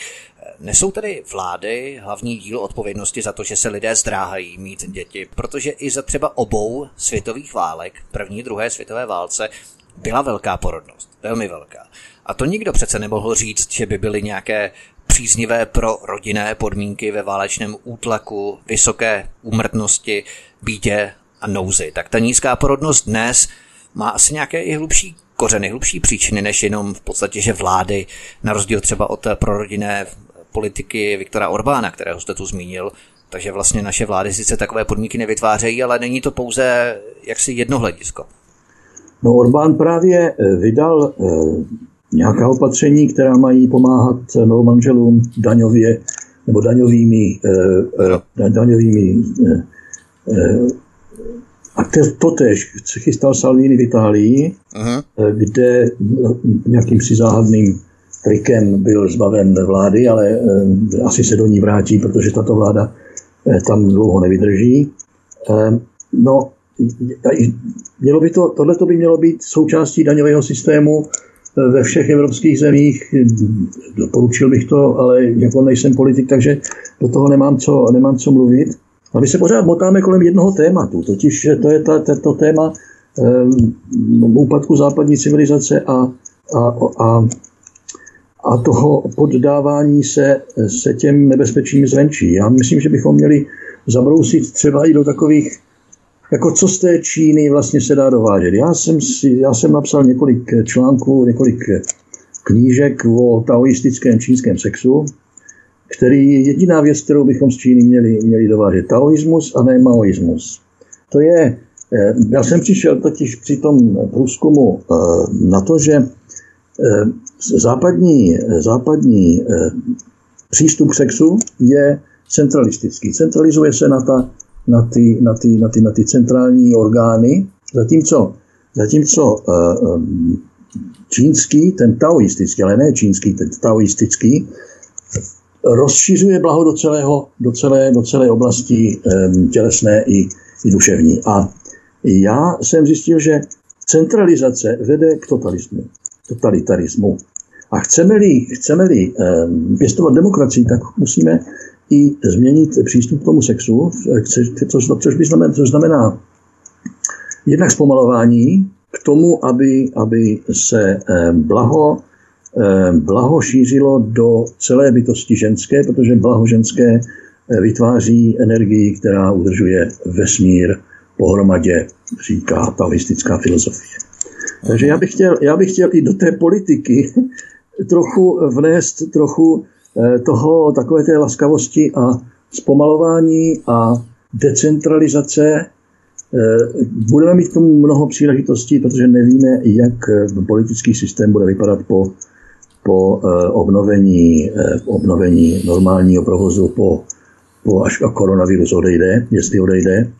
Nesou tedy vlády hlavní díl odpovědnosti za to, že se lidé zdráhají mít děti, protože i za třeba obou světových válek, první, druhé světové válce, byla velká porodnost, velmi velká. A to nikdo přece nemohl říct, že by byly nějaké příznivé pro rodinné podmínky ve válečném útlaku, vysoké úmrtnosti, bídě a nouzi. Tak ta nízká porodnost dnes má asi nějaké i hlubší kořeny, hlubší příčiny, než jenom v podstatě, že vlády, na rozdíl třeba od prorodinné politiky Viktora Orbána, kterého jste tu zmínil, takže vlastně naše vlády sice takové podmínky nevytvářejí, ale není to pouze jaksi jedno hledisko. No Orbán právě eh, vydal eh, nějaká opatření, která mají pomáhat novomanželům daňově nebo daňovými, eh, daňovými a to tež se chystal Salvini v Itálii, Aha. kde nějakým si záhadným trikem byl zbaven vlády, ale asi se do ní vrátí, protože tato vláda tam dlouho nevydrží. No, mělo by to, tohle by mělo být součástí daňového systému ve všech evropských zemích. Doporučil bych to, ale jako nejsem politik, takže do toho nemám co, nemám co mluvit. A my se pořád motáme kolem jednoho tématu, totiž to je ta, to téma um, úpadku západní civilizace a, a, a, a toho poddávání se, se těm nebezpečím zvenčí. Já myslím, že bychom měli zabrousit třeba i do takových jako co z té Číny vlastně se dá dovážet. Já jsem, si, já jsem napsal několik článků, několik knížek o taoistickém čínském sexu, který je jediná věc, kterou bychom z Číny měli, měli dovážet. Taoismus a ne maoismus. To je, eh, já jsem přišel totiž při tom průzkumu eh, na to, že eh, západní, západní přístup k sexu je centralistický. Centralizuje se na ta na ty, na ty, na ty, na ty centrální orgány, zatímco, zatímco uh, čínský, ten taoistický, ale ne čínský, ten taoistický, rozšiřuje blaho do, celého, do, celé, do celé oblasti um, tělesné i, i duševní. A já jsem zjistil, že centralizace vede k totalismu, totalitarismu. A chceme-li, chceme-li pěstovat demokracii, tak musíme i změnit přístup k tomu sexu, což, což, by znamená, což znamená jednak zpomalování k tomu, aby, aby se eh, blaho, eh, blaho šířilo do celé bytosti ženské, protože blaho ženské eh, vytváří energii, která udržuje vesmír pohromadě, říká taoistická filozofie. Takže já bych, chtěl, já bych chtěl i do té politiky *laughs* trochu vnést trochu toho, takové té laskavosti a zpomalování a decentralizace. Eh, budeme mít k tomu mnoho příležitostí, protože nevíme, jak politický systém bude vypadat po, po eh, obnovení, obnovení normálního provozu, po, po až koronavirus odejde, jestli odejde.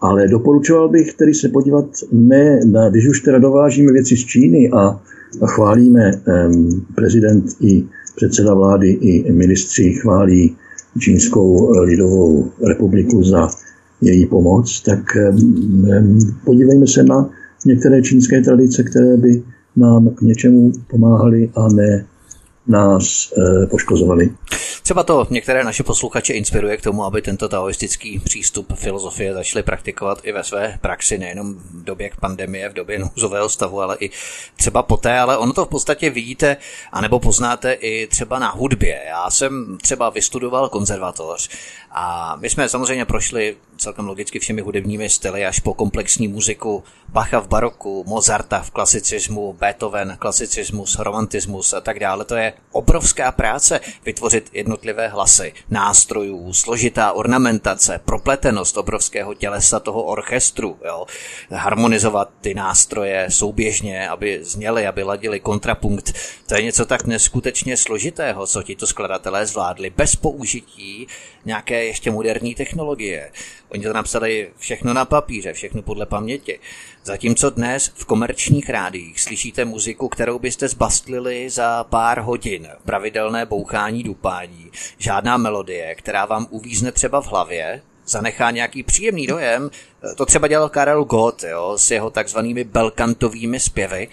Ale doporučoval bych tedy se podívat ne na, když už teda dovážíme věci z Číny a, a chválíme um, prezident i předseda vlády i ministři chválí Čínskou lidovou republiku za její pomoc, tak podívejme se na některé čínské tradice, které by nám k něčemu pomáhaly a ne nás e, poškozovali. Třeba to některé naše posluchače inspiruje k tomu, aby tento taoistický přístup filozofie začali praktikovat i ve své praxi, nejenom v době pandemie, v době nouzového stavu, ale i třeba poté, ale ono to v podstatě vidíte, anebo poznáte i třeba na hudbě. Já jsem třeba vystudoval konzervatoř a my jsme samozřejmě prošli celkem logicky všemi hudebními styly až po komplexní muziku Bacha v baroku, Mozarta v klasicismu, Beethoven, klasicismus, romantismus a tak dále. To je obrovská práce vytvořit jednotlivé hlasy, nástrojů, složitá ornamentace, propletenost obrovského tělesa toho orchestru, jo? harmonizovat ty nástroje souběžně, aby zněly, aby ladili kontrapunkt. To je něco tak neskutečně složitého, co ti to skladatelé zvládli bez použití nějaké ještě moderní technologie. Oni to napsali všechno na papíře, všechno podle paměti. Zatímco dnes v komerčních rádích slyšíte muziku, kterou byste zbastlili za pár hodin. Pravidelné bouchání, dupání, žádná melodie, která vám uvízne třeba v hlavě, zanechá nějaký příjemný dojem. To třeba dělal Karel Gott jo, s jeho takzvanými belkantovými zpěvy,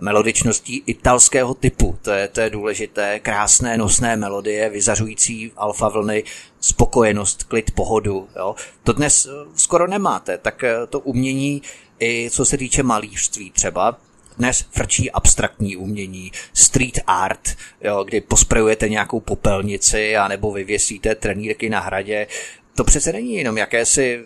melodičností italského typu. To je, to je důležité, krásné nosné melodie, vyzařující alfa vlny, spokojenost, klid, pohodu. Jo. To dnes eh, skoro nemáte, tak eh, to umění i co se týče malířství třeba, dnes frčí abstraktní umění, street art, jo, kdy posprejujete nějakou popelnici a nebo vyvěsíte trenýrky na hradě. To přece není jenom jakési,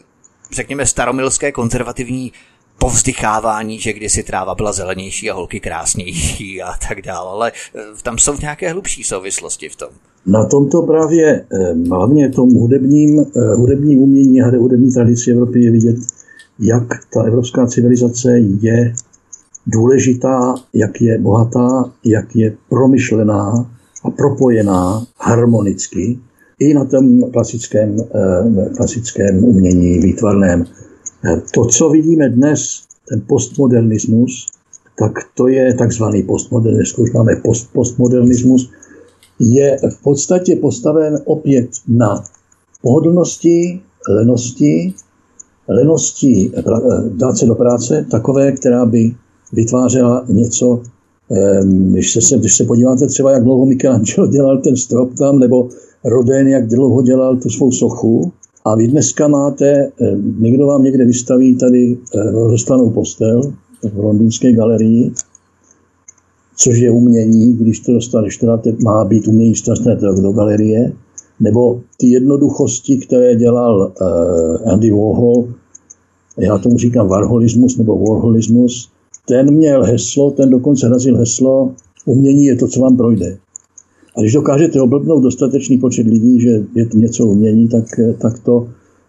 řekněme, staromilské konzervativní povzdychávání, že kdysi tráva byla zelenější a holky krásnější a tak dále, ale eh, tam jsou nějaké hlubší souvislosti v tom. Na tomto právě eh, hlavně tom hudebním, eh, hudebním umění a hudební tradici Evropy je vidět, jak ta evropská civilizace je důležitá, jak je bohatá, jak je promyšlená a propojená harmonicky i na tom klasickém, klasickém umění výtvarném. To, co vidíme dnes, ten postmodernismus, tak to je takzvaný postmodernismus, už máme post, postmodernismus, je v podstatě postaven opět na pohodlnosti, lenosti, lenosti dát se do práce, takové, která by vytvářela něco, když se, když se podíváte třeba, jak dlouho Michelangelo *laughs* dělal ten strop tam, nebo Rodin, jak dlouho dělal tu svou sochu, a vy dneska máte, někdo vám někde vystaví tady eh, rozestanou postel v londýnské galerii, což je umění, když to dostaneš, teda má být umění, dostanete do galerie, nebo ty jednoduchosti, které dělal uh, Andy Warhol, já tomu říkám Warholismus nebo Warholismus, ten měl heslo, ten dokonce razil heslo, umění je to, co vám projde. A když dokážete oblbnout dostatečný počet lidí, že je to něco umění, tak, tak, to,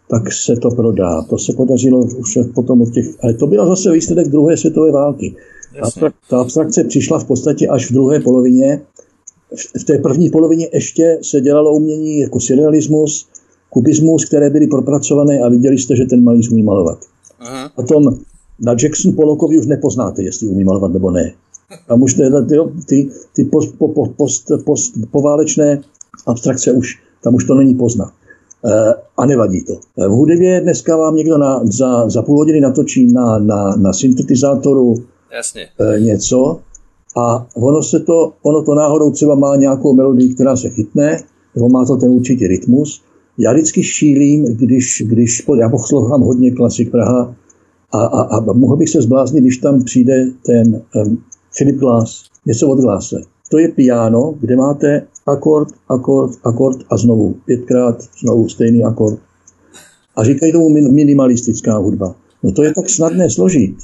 tak se to prodá. To se podařilo už potom od těch... Ale to byl zase výsledek druhé světové války. Abstrak, ta abstrakce přišla v podstatě až v druhé polovině. V té první polovině ještě se dělalo umění jako surrealismus, kubismus, které byly propracované a viděli jste, že ten malíř umí malovat. Aha. Potom na Jackson Polokovi už nepoznáte, jestli umí malovat nebo ne. Tam už ty, ty, ty post, po, post, post, poválečné abstrakce už, tam už to není poznat. E, a nevadí to. E, v hudebě dneska vám někdo na, za, za půl hodiny natočí na, na, na syntetizátoru Jasně. E, něco a ono se to, ono to náhodou třeba má nějakou melodii, která se chytne, nebo má to ten určitý rytmus. Já vždycky šílím, když, když já poslouchám hodně klasik Praha a, a, a mohl bych se zbláznit, když tam přijde ten um, Philip Glass, něco od Glase. To je piano, kde máte akord, akord, akord a znovu. Pětkrát znovu stejný akord. A říkají tomu minimalistická hudba. No to je tak snadné složit.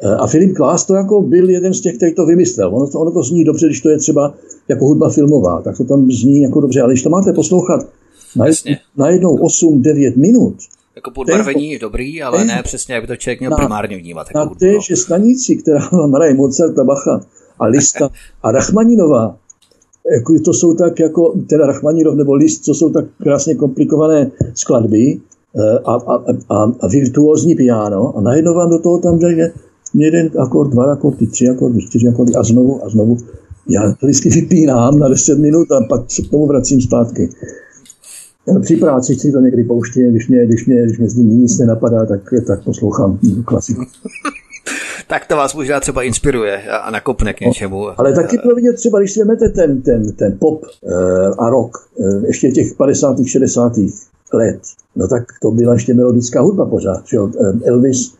E, a Philip Glass to jako byl jeden z těch, který to vymyslel. Ono to, ono to zní dobře, když to je třeba jako hudba filmová, tak to tam zní jako dobře. Ale když to máte poslouchat na, na jednou 8-9 minut, jako podbarvení je dobrý, ale ne přesně, jak by to člověk měl na, primárně vnímat. Jako na téže stanici, která vám *laughs* hraje Mozarta, Bacha a Lista *laughs* a Rachmaninová, jako to jsou tak jako, teda Rachmaninov nebo List, to jsou tak krásně komplikované skladby eh, a, a, a, a virtuózní piano a najednou vám do toho tam jde jeden akord, dva akordy, tři akordy, čtyři akordy a znovu a znovu. Já to vždycky vypínám na 10 minut a pak se k tomu vracím zpátky. Při práci si to někdy pouštím, když mě, když mě, když mě z ní nic nenapadá, tak, tak poslouchám klasiku. *laughs* tak to vás možná třeba inspiruje a nakopne k něčemu. Ale taky pro vidět třeba, když si vezmete ten, ten, ten pop uh, a rock, uh, ještě těch 50. 60. let, no tak to byla ještě melodická hudba pořád, že Elvis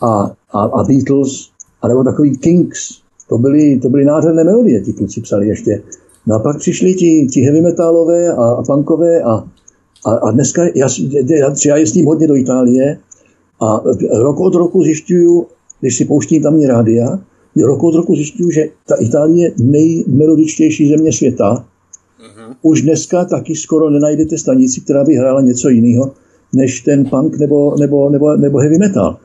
a, a, a Beatles, anebo takový Kings, to byly, to byly nádherné melodie, ti kluci psali ještě. No a pak přišli ti, ti heavy metalové a, a punkové a, a, a dneska, já, já, já jezdím hodně do Itálie a rok od roku zjišťuju, když si pouštím tamní rádia, rok od roku zjišťuju, že ta Itálie je nejmelodičtější země světa. Uh-huh. Už dneska taky skoro nenajdete stanici, která by hrála něco jiného, než ten punk nebo, nebo, nebo, nebo heavy metal.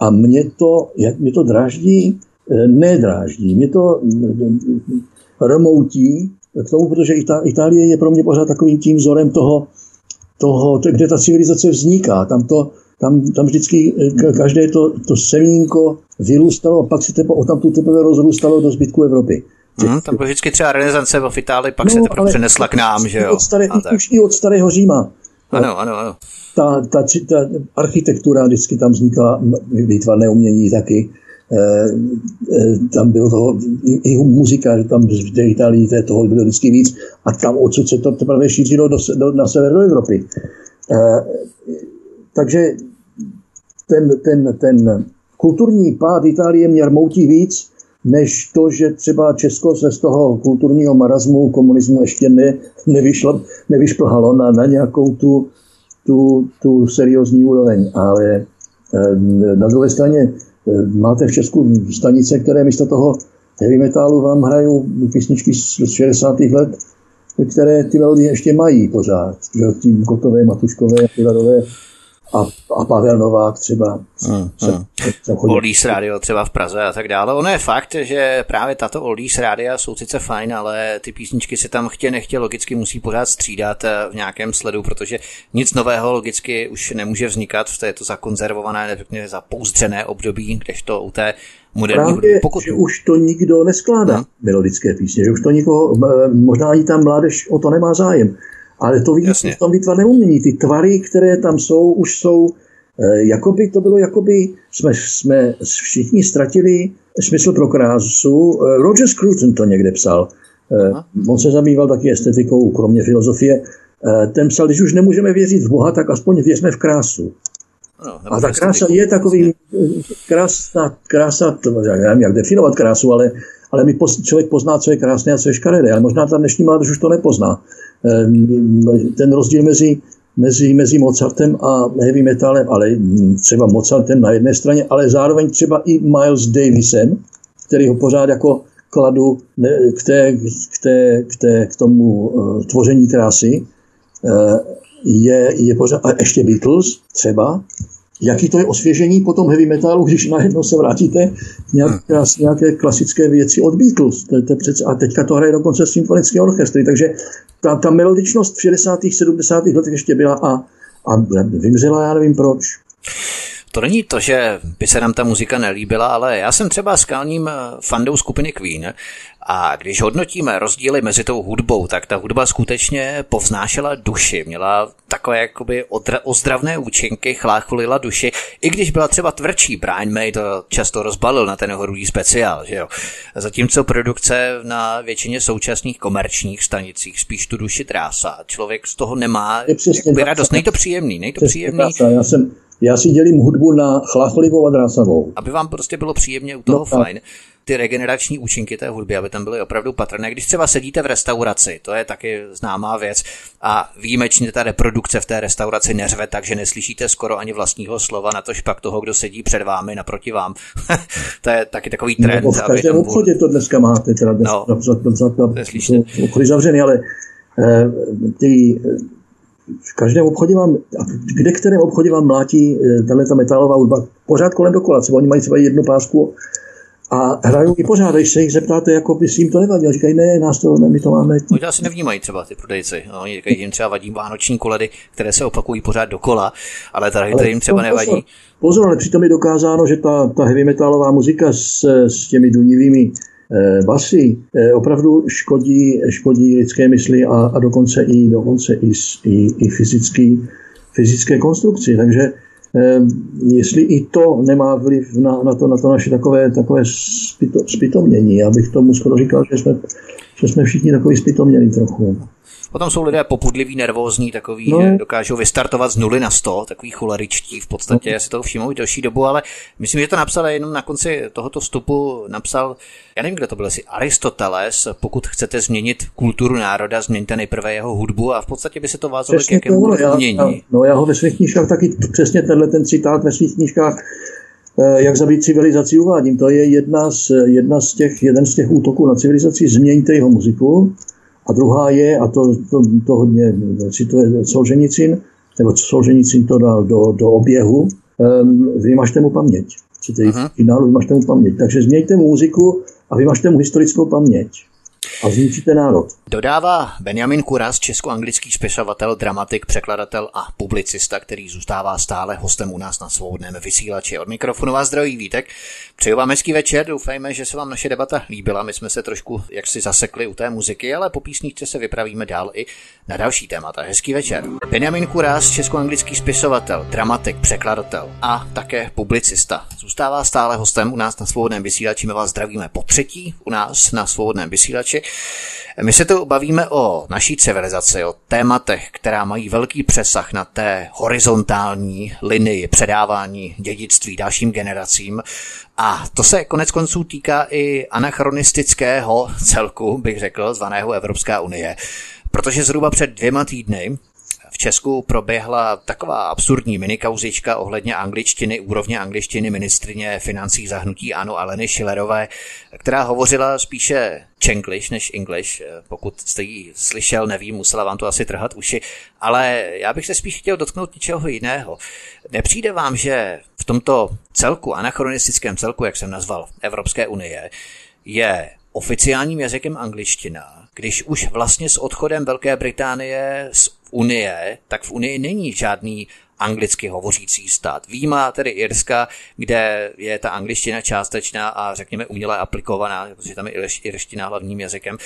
A mě to, jak mě to dráždí, eh, nedráždí, mě to eh, rmoutí k tomu, protože Itálie je pro mě pořád takovým tím vzorem toho, toho kde ta civilizace vzniká. Tam, to, tam, tam vždycky eh, každé to, to semínko vyrůstalo a pak se tepo, tam tu teprve rozrůstalo do zbytku Evropy. Hmm, tam byl vždycky třeba renesance v Itálii, pak no, se teprve přenesla k nám, že jo? Od staré, už i od starého Říma. Ano, ano, ano. Ta, ta, ta architektura vždycky tam vznikla, výtvarné umění taky. Eh, eh, tam bylo toho, i, muzika, že tam v Itálii toho bylo vždycky víc a tam odsud se to teprve šířilo do, do, na sever do Evropy. Eh, takže ten, ten, ten kulturní pád Itálie mě rmoutí víc, než to, že třeba Česko se z toho kulturního marazmu komunismu ještě ne, nevyšlo, nevyšplhalo na, na nějakou tu, tu, tu seriózní úroveň. Ale na druhé straně máte v Česku stanice, které místo toho heavy metalu vám hrajou písničky z 60. let, které ty melodie ještě mají pořád. Že? Tím Kotové, Matuškové, Pilarové a, a Pavel Novák třeba. Hmm, hmm. Oldies Radio třeba v Praze a tak dále. Ono je fakt, že právě tato Oldies Rádia jsou sice fajn, ale ty písničky se tam chtě nechtě logicky musí pořád střídat eh, v nějakém sledu, protože nic nového logicky už nemůže vznikat v této zakonzervované, řekněme zapouzdřené období, kdežto u té moderní hudby. Pokud... že už to nikdo neskládá, hmm. melodické písně, že už to nikoho, možná ani tam mládež o to nemá zájem. Ale to vidíš v tom výtvarném umění. Ty tvary, které tam jsou, už jsou, eh, jakoby to bylo, jakoby jsme, jsme všichni ztratili smysl pro krásu. Eh, Roger Scruton to někde psal. Aha. On se zabýval taky estetikou, kromě filozofie. Ten psal, když už nemůžeme věřit v Boha, tak aspoň věřme v krásu. No, a ta krása je takový, krása, krása, to, já nevím, jak definovat krásu, ale, ale my člověk pozná, co je krásné a co je škaredé. Ale možná ta dnešní mládež už to nepozná. Ehm, ten rozdíl mezi, mezi, mezi Mozartem a heavy metalem, ale třeba Mozartem na jedné straně, ale zároveň třeba i Miles Davisem, který ho pořád jako kladu k, té, k, té, k, té, k tomu uh, tvoření krásy, uh, je, je pořád, a ještě Beatles třeba, jaký to je osvěžení po tom heavy metalu, když najednou se vrátíte nějaké, nějaké klasické věci od Beatles. To, to přece, a teďka to hraje dokonce symfonické orchestry, takže ta, ta melodičnost v 60. 70. letech ještě byla a, a vymřela, já nevím proč. To není to, že by se nám ta muzika nelíbila, ale já jsem třeba skalním fandou skupiny Queen a když hodnotíme rozdíly mezi tou hudbou, tak ta hudba skutečně povznášela duši, měla takové jakoby odra- ozdravné účinky, chlácholila duši, i když byla třeba tvrdší, Brian May to často rozbalil na ten horulý speciál, že jo. Zatímco produkce na většině současných komerčních stanicích spíš tu duši trásá. Člověk z toho nemá radost, nejto příjemný, nejto příjemný. Já jsem já si dělím hudbu na chlachlivou a drásavou. Aby vám prostě bylo příjemně u toho no, fajn. Ty regenerační účinky té hudby, aby tam byly opravdu patrné. Když třeba sedíte v restauraci, to je taky známá věc, a výjimečně ta reprodukce v té restauraci neřve tak, že neslyšíte skoro ani vlastního slova, na tož pak toho, kdo sedí před vámi, naproti vám. *laughs* to je taky takový trend. No, v každém obchodě to dneska máte, teda dnes, no, obchody zavřený, ale eh, ty v každém obchodě vám, kde kterém obchodě vám mlátí eh, tahle ta metalová hudba pořád kolem dokola. Třeba oni mají třeba jednu pásku a hrajou i pořád, když se jich zeptáte, jako by si jim to nevadilo. Říkají, ne, nás to, ne, my to máme. Možná si nevnímají třeba ty prodejci. No, oni říkají, jim třeba vadí vánoční koledy, které se opakují pořád dokola, ale tady ale jim třeba nevadí. Pozor, pozor, ale přitom je dokázáno, že ta, ta heavy metalová muzika s, s těmi dunivými basy eh, opravdu škodí, škodí lidské mysli a, a dokonce i, dokonce i, i, i fyzický, fyzické konstrukci. Takže jestli i to nemá vliv na, na, to, na to naše takové, takové spito, spitomnění. Já bych tomu skoro říkal, že jsme, že jsme všichni takový spitomnění trochu. Potom jsou lidé popudliví, nervózní, takový, no. že dokážou vystartovat z nuly na sto, takový choleričtí v podstatě, no. si toho všimnou i delší dobu, ale myslím, že to napsal jenom na konci tohoto vstupu, napsal, já nevím, kdo to byl, asi Aristoteles, pokud chcete změnit kulturu národa, změňte nejprve jeho hudbu a v podstatě by se to vázalo k jakému umění. Já, no já ho ve svých knížkách taky přesně tenhle ten citát ve svých knížkách jak zabít civilizaci uvádím. To je jedna z, jedna z těch, jeden z těch útoků na civilizaci. Změňte jeho muziku, a druhá je, a to, to, to hodně cituje Solženicin, nebo Solženicin to dal do, do oběhu, um, vymažte mu paměť. Chcete jít finálu, vymažte mu paměť. Takže změňte mu muziku a vymažte mu historickou paměť a zničíte národ. Dodává Benjamin Kuras, česko-anglický spisovatel, dramatik, překladatel a publicista, který zůstává stále hostem u nás na svobodném vysílači. Od mikrofonu vás zdraví Vítek. Přeju vám hezký večer, doufejme, že se vám naše debata líbila. My jsme se trošku jaksi zasekli u té muziky, ale po písničce se vypravíme dál i na další témata. Hezký večer. Benjamin Kuras, česko-anglický spisovatel, dramatik, překladatel a také publicista. Zůstává stále hostem u nás na svobodném vysílači. My vás zdravíme po třetí u nás na svobodném vysílači. My se tu bavíme o naší civilizaci, o tématech, která mají velký přesah na té horizontální linii předávání dědictví dalším generacím. A to se konec konců týká i anachronistického celku, bych řekl, zvaného Evropská unie. Protože zhruba před dvěma týdny v Česku proběhla taková absurdní minikauzička ohledně angličtiny, úrovně angličtiny ministrině financí zahnutí Ano Aleny Schillerové, která hovořila spíše Čenglish než English. Pokud jste ji slyšel, nevím, musela vám to asi trhat uši, ale já bych se spíš chtěl dotknout něčeho jiného. Nepřijde vám, že v tomto celku, anachronistickém celku, jak jsem nazval, Evropské unie, je oficiálním jazykem angličtina, když už vlastně s odchodem Velké Británie z Unie, tak v Unii není žádný anglicky hovořící stát. Výjima tedy Irska, kde je ta angličtina částečná a řekněme uměle aplikovaná, protože tam je irština hlavním jazykem.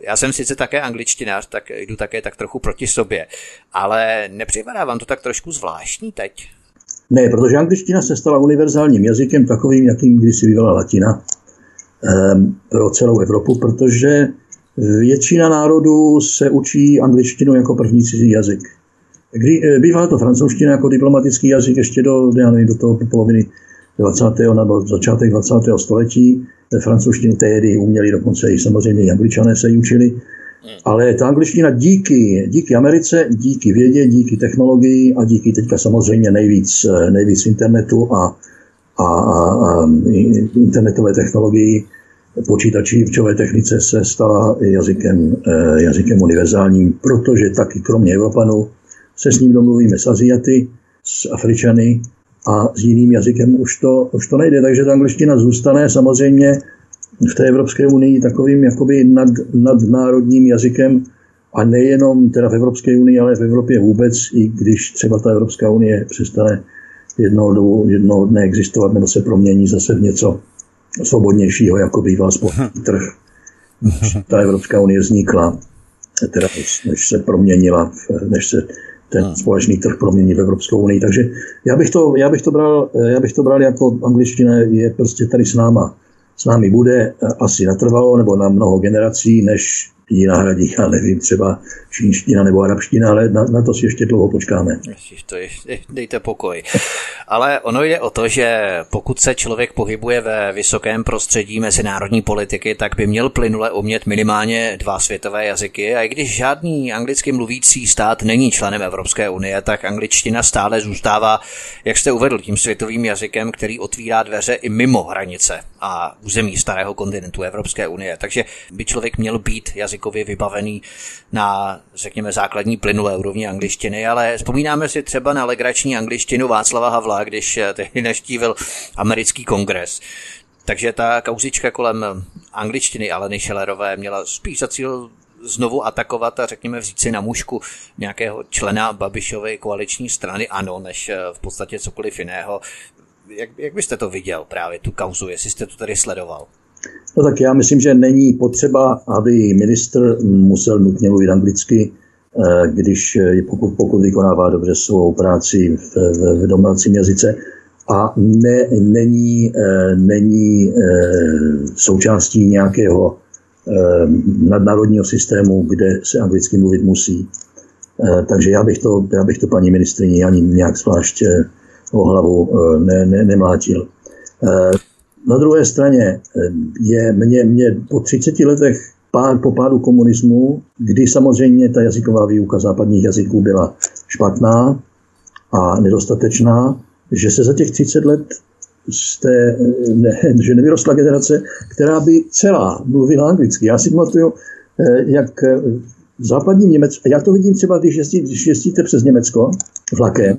Já jsem sice také angličtinář, tak jdu také tak trochu proti sobě, ale nepřipadá vám to tak trošku zvláštní teď? Ne, protože angličtina se stala univerzálním jazykem takovým, jakým kdysi bývala latina um, pro celou Evropu, protože Většina národů se učí angličtinu jako první cizí jazyk. Kdy, eh, bývala to francouzština jako diplomatický jazyk ještě do, já nevím, do toho poloviny 20. nebo začátek 20. století. Francouzštinu tehdy uměli dokonce i samozřejmě i angličané se ji učili. Ale ta angličtina díky, díky Americe, díky vědě, díky technologii a díky teďka samozřejmě nejvíc, eh, nejvíc internetu a, a, a, a internetové technologii počítačové technice se stala jazykem, eh, jazykem univerzálním, protože taky kromě Evropanů se s ním domluvíme s Aziaty, s Afričany a s jiným jazykem už to, už to nejde. Takže ta angličtina zůstane samozřejmě v té Evropské unii takovým jakoby nad, nadnárodním jazykem a nejenom teda v Evropské unii, ale v Evropě vůbec, i když třeba ta Evropská unie přestane jednoho, jednoho dne existovat nebo se promění zase v něco, svobodnějšího, jako býval společný trh. Ta Evropská unie vznikla, teda než se proměnila, než se ten společný trh promění v Evropskou unii. Takže já bych to, já bych to, bral, já bych to bral jako angličtina je prostě tady s náma. S námi bude asi natrvalo nebo na mnoho generací, než ji nahradí, já nevím, třeba čínština nebo arabština, ale na, na to si ještě dlouho počkáme. Ježiš, to je, dejte pokoj. Ale ono jde o to, že pokud se člověk pohybuje ve vysokém prostředí mezinárodní politiky, tak by měl plynule umět minimálně dva světové jazyky. A i když žádný anglicky mluvící stát není členem Evropské unie, tak angličtina stále zůstává, jak jste uvedl, tím světovým jazykem, který otvírá dveře i mimo hranice a území starého kontinentu Evropské unie. Takže by člověk měl být jazykově vybavený na, řekněme, základní plynulé úrovni angličtiny, ale vzpomínáme si třeba na legrační angličtinu Václava Havla, když tehdy naštívil americký kongres. Takže ta kauzička kolem angličtiny Aleny Schellerové měla spíš za cíl znovu atakovat a řekněme vzít si na mužku nějakého člena Babišovy koaliční strany ano, než v podstatě cokoliv jiného. Jak, jak byste to viděl právě, tu kauzu, jestli jste to tady sledoval? No tak já myslím, že není potřeba, aby ministr musel nutně mluvit anglicky. když pokud, pokud vykonává dobře svou práci v, v, v domácím jazyce a ne, není, není součástí nějakého nadnárodního systému, kde se anglicky mluvit musí. Takže já bych to, já bych to paní ministrině ani nějak zvlášť o hlavu ne, ne, nemlátil. Na druhé straně je mě, mě po 30 letech pád, po pádu komunismu, kdy samozřejmě ta jazyková výuka západních jazyků byla špatná a nedostatečná, že se za těch 30 let jste, ne, že nevyrostla generace, která by celá mluvila anglicky. Já si pamatuju, eh, jak v západním Německu, já to vidím třeba, když, jezdí, když jezdíte přes Německo vlakem,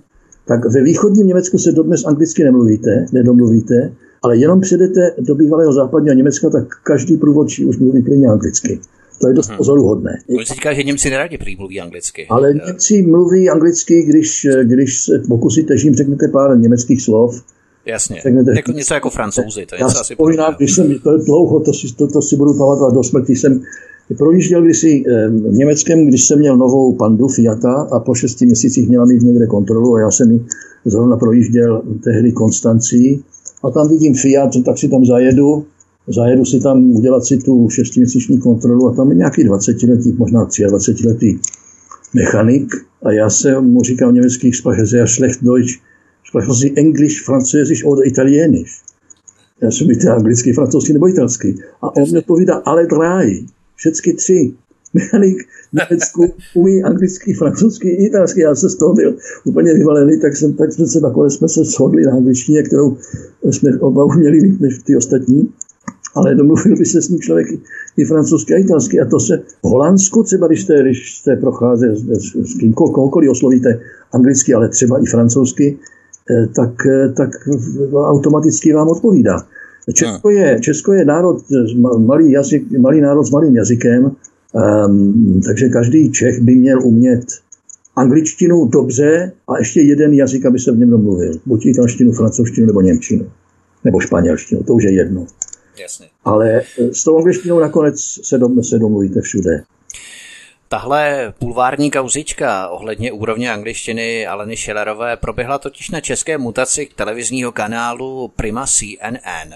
tak ve východním Německu se dodnes anglicky nemluvíte, nedomluvíte, ale jenom přijdete do bývalého západního Německa, tak každý průvodčí už mluví plně anglicky. To je dost hmm. pozoruhodné. Oni se říká, že Němci neradi prý mluví anglicky. Ale Němci mluví anglicky, když, když se pokusíte, že jim řeknete pár německých slov. Jasně, řeknete, jako něco jako francouzi. To je já něco asi vzpomínám, když jsem, to je dlouho, to si, to, to si budu pamatovat do smrti, jsem projížděl kdysi eh, v Německém, když jsem měl novou pandu Fiata a po šesti měsících měla mít někde kontrolu a já jsem ji zrovna projížděl tehdy Konstancí a tam vidím Fiat, tak si tam zajedu, zajedu si tam udělat si tu šestiměsíční kontrolu a tam je nějaký 20-letý, možná 23-letý mechanik a já se mu říkám v německých sprach, sehr schlecht Deutsch, sprechen Sie Englisch, Französisch oder Italienisch. Já jsem víte anglicky, francouzsky nebo italsky. A on mi odpovídá, ale drei, všechny tři mechanik Německu umí anglicky, francouzsky i italsky. Já se z toho byl úplně vyvalený, tak, jsem, tak jsme se nakonec jsme se shodli na angličtině, kterou jsme oba uměli líp než ty ostatní. Ale domluvil by se s ním člověk i francouzsky a italsky. A to se v Holandsku, třeba když jste, když jste procházeli s, s kým, kohokoliv oslovíte anglicky, ale třeba i francouzsky, eh, tak, eh, tak automaticky vám odpovídá. Česko je, Česko je národ, malý, jazyk, malý národ s malým jazykem Um, takže každý Čech by měl umět angličtinu dobře a ještě jeden jazyk, aby se v něm domluvil. Buď italštinu, francouzštinu nebo němčinu. Nebo španělštinu, to už je jedno. Jasně. Ale eh, s tou angličtinou nakonec se, dom, se domluvíte všude. Tahle pulvární kauzička ohledně úrovně angličtiny Aleny Schillerové proběhla totiž na české mutaci televizního kanálu Prima CNN,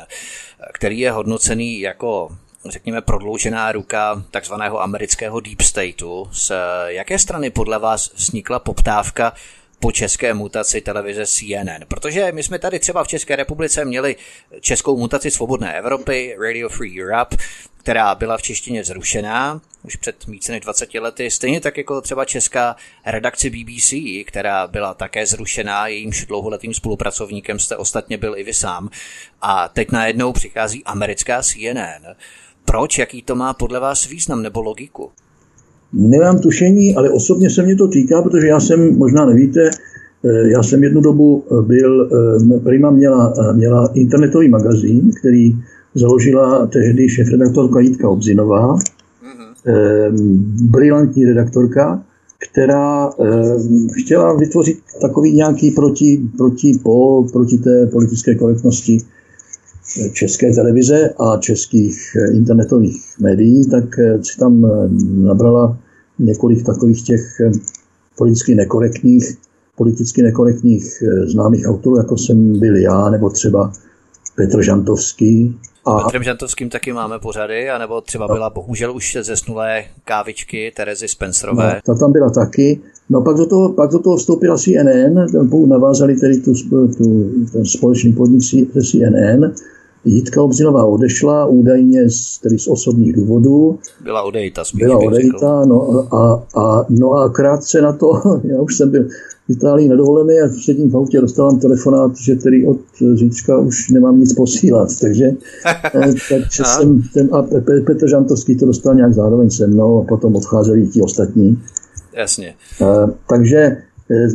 který je hodnocený jako řekněme, prodloužená ruka takzvaného amerického deep stateu. Z jaké strany podle vás vznikla poptávka po české mutaci televize CNN. Protože my jsme tady třeba v České republice měli českou mutaci Svobodné Evropy, Radio Free Europe, která byla v češtině zrušená už před více než 20 lety, stejně tak jako třeba česká redakce BBC, která byla také zrušená, jejímž dlouholetým spolupracovníkem jste ostatně byl i vy sám. A teď najednou přichází americká CNN. Proč? Jaký to má podle vás význam nebo logiku? Nemám tušení, ale osobně se mě to týká, protože já jsem, možná nevíte, eh, já jsem jednu dobu eh, byl, eh, Prima měla, měla internetový magazín, který založila tehdy šéf-redaktorka Jitka Obzinová, mm-hmm. brilantní redaktorka, která chtěla vytvořit takový nějaký proti, protipol proti té politické korektnosti české televize a českých eh, internetových médií, tak eh, si tam eh, nabrala několik takových těch politicky nekorektních, politicky nekorektních známých autorů, jako jsem byl já, nebo třeba Petr Žantovský. A... Petrem Žantovským taky máme pořady, anebo třeba byla bohužel už zesnulé kávičky Terezy Spencerové. No, ta tam byla taky. No pak do toho, pak do toho vstoupila CNN, navázali tedy tu, tu, ten společný podnik CNN Jitka Obzinová odešla údajně z, tedy z osobních důvodů. Byla odejita. Byla odejita, no a, a, no a krátce na to, *laughs* já už jsem byl v Itálii nedovolený a sedím v autě dostávám telefonát, že tedy od zítřka už nemám nic posílat, takže, *laughs* eh, takže jsem ten, a Petr Žantovský to dostal nějak zároveň se mnou a potom odcházeli ti ostatní. Jasně. A, takže eh,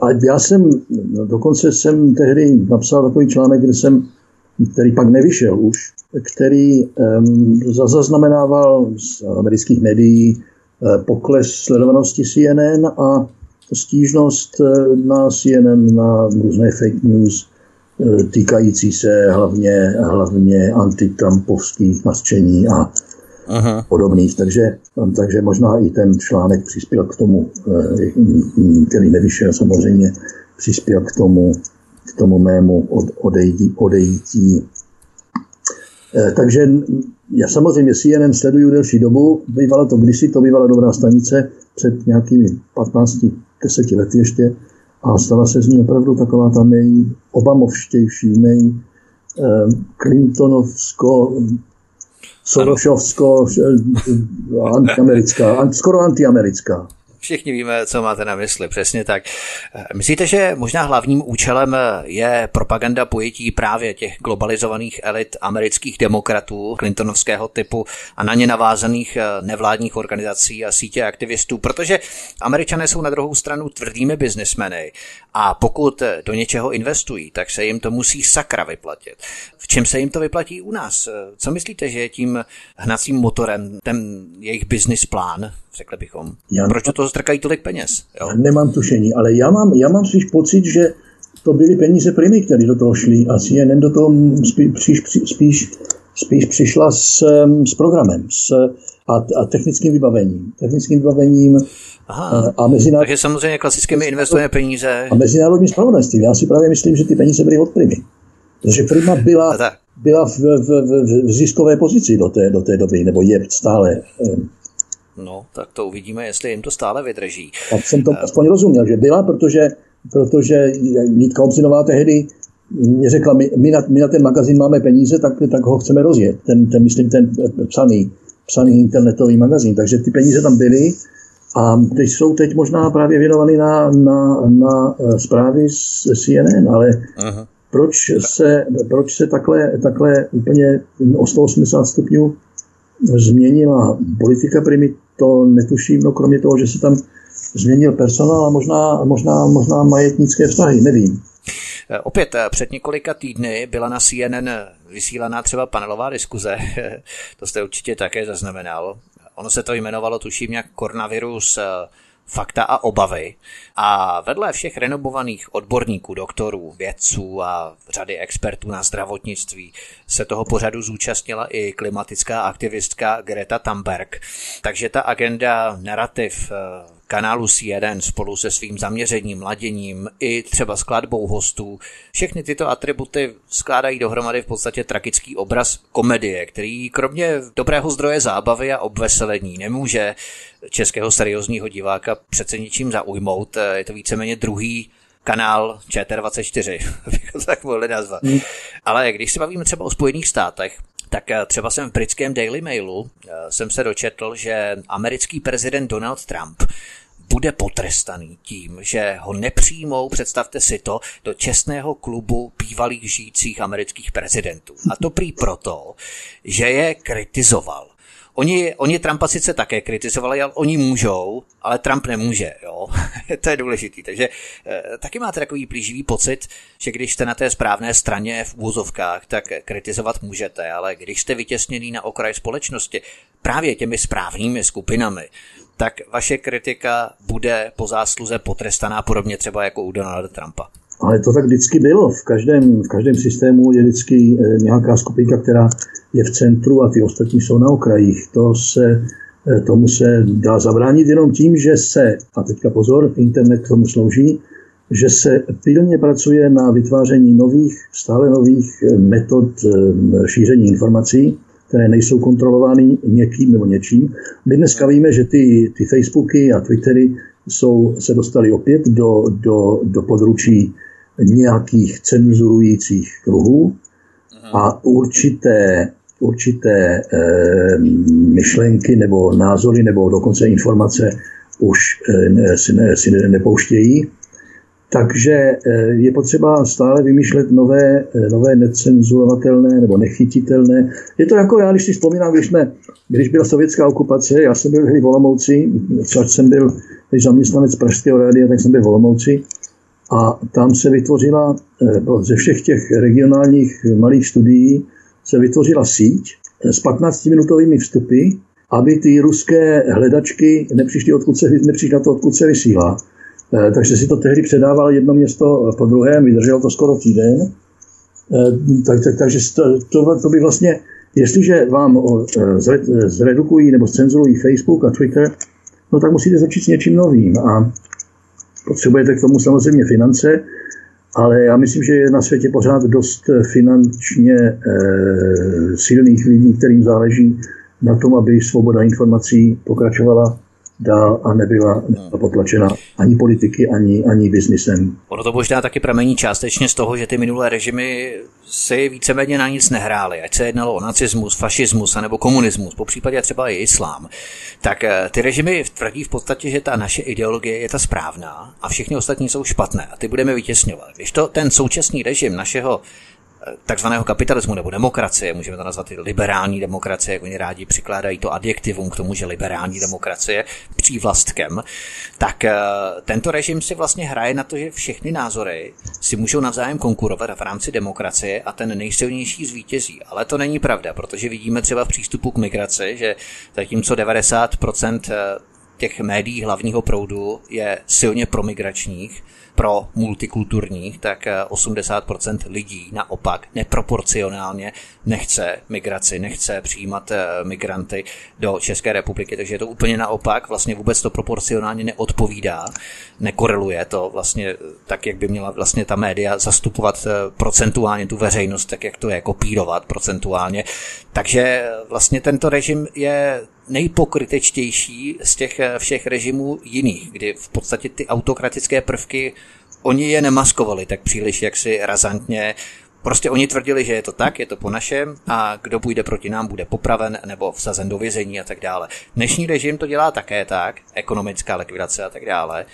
a já jsem, no, dokonce jsem tehdy napsal takový článek, kde jsem který pak nevyšel už, který um, zaznamenával z amerických médií uh, pokles sledovanosti CNN a stížnost uh, na CNN na různé fake news uh, týkající se hlavně, hlavně antitrampovských nařčení a Aha. podobných, takže, takže možná i ten článek přispěl k tomu, který nevyšel samozřejmě, přispěl k tomu, k tomu mému odejítí, odejítí. Eh, takže já samozřejmě CNN sleduju delší dobu, bývala to kdysi, to bývala dobrá stanice před nějakými 15, 10 lety ještě. A stala se z ní opravdu taková ta nej obamovštější, nej eh, Clintonovsko, Sorošovsko, eh, antiamerická, skoro antiamerická. Všichni víme, co máte na mysli, přesně tak. Myslíte, že možná hlavním účelem je propaganda pojetí právě těch globalizovaných elit amerických demokratů Clintonovského typu a na ně navázaných eh, nevládních organizací a sítě aktivistů, protože američané jsou na druhou stranu tvrdými biznesmeny a pokud do něčeho investují, tak se jim to musí sakra vyplatit. V čem se jim to vyplatí u nás? Co myslíte, že je tím hnacím motorem ten jejich business plán, řekli bychom? Já Proč to strkají tolik peněz? Jo? Nemám tušení, ale já mám, já mám spíš pocit, že to byly peníze primy, které do toho šly a CNN do toho spíš, spíš, spíš přišla s, s programem s, a, a technickým vybavením. Technickým vybavením Aha, a mezinárod... takže samozřejmě klasicky my investujeme peníze. A mezinárodní spravodajství. Já si právě myslím, že ty peníze byly od primy. Protože Prima byla, byla v, v, v, v ziskové pozici do té, do té doby, nebo je stále. No, tak to uvidíme, jestli jim to stále vydrží. Tak jsem to uh, aspoň rozuměl, že byla, protože, protože Jitka Obzinová tehdy řekla, my, my, na, my na ten magazín máme peníze, tak, tak ho chceme rozjet. Ten, ten myslím, ten psaný, psaný internetový magazín. Takže ty peníze tam byly a teď jsou teď možná právě věnovaný na, na, na eh, zprávy z CNN, ale Aha proč se, proč se takhle, takhle úplně o 180 stupňů změnila politika primy, to netuším, no kromě toho, že se tam změnil personál a možná, možná, možná majetnické vztahy, nevím. Eh, opět eh, před několika týdny byla na CNN vysílaná třeba panelová diskuze, *laughs* to jste určitě také zaznamenal. Ono se to jmenovalo, tuším, jak koronavirus eh, fakta a obavy. A vedle všech renomovaných odborníků, doktorů, vědců a řady expertů na zdravotnictví se toho pořadu zúčastnila i klimatická aktivistka Greta Thunberg. Takže ta agenda narrativ kanálu C1 spolu se svým zaměřením, laděním i třeba skladbou hostů. Všechny tyto atributy skládají dohromady v podstatě tragický obraz komedie, který kromě dobrého zdroje zábavy a obveselení nemůže českého seriózního diváka přece ničím zaujmout. Je to víceméně druhý kanál ČT24, *laughs* bych to tak mohli nazvat. Hmm. Ale když se bavíme třeba o Spojených státech, tak eh, třeba jsem v britském Daily Mailu eh, jsem se dočetl, že americký prezident Donald Trump bude potrestaný tím, že ho nepřijmou, představte si to, do čestného klubu bývalých žijících amerických prezidentů. A to prý proto, že je kritizoval. Oni, oni Trumpa sice také kritizovali, ale oni můžou, ale Trump nemůže. Jo? *laughs* to je důležitý. Takže e, taky máte takový plíživý pocit, že když jste na té správné straně v úzovkách, tak kritizovat můžete, ale když jste vytěsněný na okraj společnosti právě těmi správnými skupinami, tak vaše kritika bude po zásluze potrestaná podobně třeba jako u Donalda Trumpa. Ale to tak vždycky bylo. V každém, v každém systému je vždycky eh, nějaká skupinka, která je v centru a ty ostatní jsou na okrajích. To se, eh, tomu se dá zabránit jenom tím, že se, a teďka pozor, internet k tomu slouží, že se pilně pracuje na vytváření nových, stále nových eh, metod šíření informací, které nejsou kontrolovány někým nebo něčím. My dneska víme, že ty, ty Facebooky a Twittery jsou, se dostaly opět do, do, do područí nějakých cenzurujících kruhů a určité, určité e, myšlenky nebo názory nebo dokonce informace už e, si, ne, si nepouštějí. Takže eh, je potřeba stále vymýšlet nové, eh, nové necenzurovatelné nebo nechytitelné. Je to jako já, když si vzpomínám, když, jsme, když byla sovětská okupace, já jsem byl v Olomouci, což jsem byl když zaměstnanec Pražského rádia, tak jsem byl v Olomouci a tam se vytvořila, eh, ze všech těch regionálních malých studií, se vytvořila síť s 15-minutovými vstupy, aby ty ruské hledačky nepřišly, odkud se, nepřišly na to, odkud se vysílá. Eh, takže si to tehdy předával jedno město po druhém, vydrželo to skoro týden. Eh, tak, tak, takže to, to, to by vlastně jestliže vám zredukují nebo cenzurují Facebook a Twitter, no tak musíte začít s něčím novým a potřebujete k tomu samozřejmě finance, ale já myslím, že je na světě pořád dost finančně e, silných lidí, kterým záleží na tom, aby svoboda informací pokračovala dál a nebyla, nebyla potlačena ani politiky, ani, ani biznisem. Ono to možná taky pramení částečně z toho, že ty minulé režimy si víceméně na nic nehrály, ať se jednalo o nacismus, fašismus nebo komunismus, po případě třeba i islám, tak eh, ty režimy tvrdí v podstatě, že ta naše ideologie je ta správná a všechny ostatní jsou špatné a ty budeme vytěsňovat. Když to ten současný režim našeho takzvaného kapitalismu nebo demokracie, můžeme to nazvat i liberální demokracie, jak oni rádi přikládají to adjektivum k tomu, že liberální demokracie přívlastkem, tak eh, tento režim si vlastně hraje na to, že všechny názory si můžou navzájem konkurovat v rámci demokracie a ten nejsilnější zvítězí. Ale to není pravda, protože vidíme třeba v přístupu k migraci, že zatímco 90% eh, těch médií hlavního proudu je silně promigračních, pro multikulturních, tak 80% eh, lidí naopak neproporcionálně nechce migraci, nechce přijímat eh, migranty do České republiky, takže je to úplně naopak, vlastně vůbec to proporcionálně neodpovídá, nekoreluje to vlastně eh, tak, jak by měla vlastně ta média zastupovat procentuálně tu veřejnost, tak jak to je, kopírovat procentuálně. Takže vlastně tento režim je nejpokrytečtější z těch všech režimů jiných, kdy v podstatě ty autokratické prvky oni je nemaskovali tak příliš jaksi razantně. Prostě oni tvrdili, že je to tak, je to po našem a kdo půjde proti nám, bude popraven nebo vsazen do vězení a tak dále. Dnešní režim to dělá také tak, ekonomická likvidace a tak dále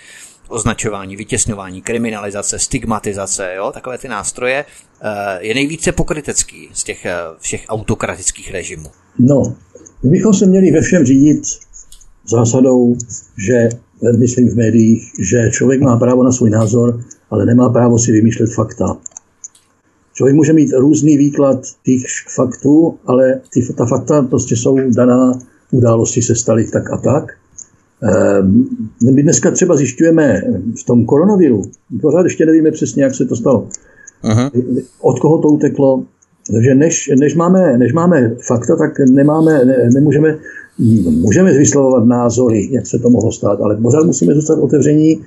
označování, vytěsňování, kriminalizace, stigmatizace, jo, takové ty nástroje, eh, je nejvíce pokrytecký z těch eh, všech autokratických režimů. No, my bychom se měli ve všem řídit zásadou, že myslím v médiích, že člověk má právo na svůj názor, ale nemá právo si vymýšlet fakta. Člověk může mít různý výklad těch faktů, ale ty, ta fakta prostě jsou daná, události se staly tak a tak. Ehm, my dneska třeba zjišťujeme v tom koronaviru, pořád ještě nevíme přesně, jak se to stalo. Aha. Od koho to uteklo, takže než, než, máme, než máme fakta, tak nemáme, ne, nemůžeme můžeme vyslovovat názory, jak se to mohlo stát, ale pořád musíme zůstat otevření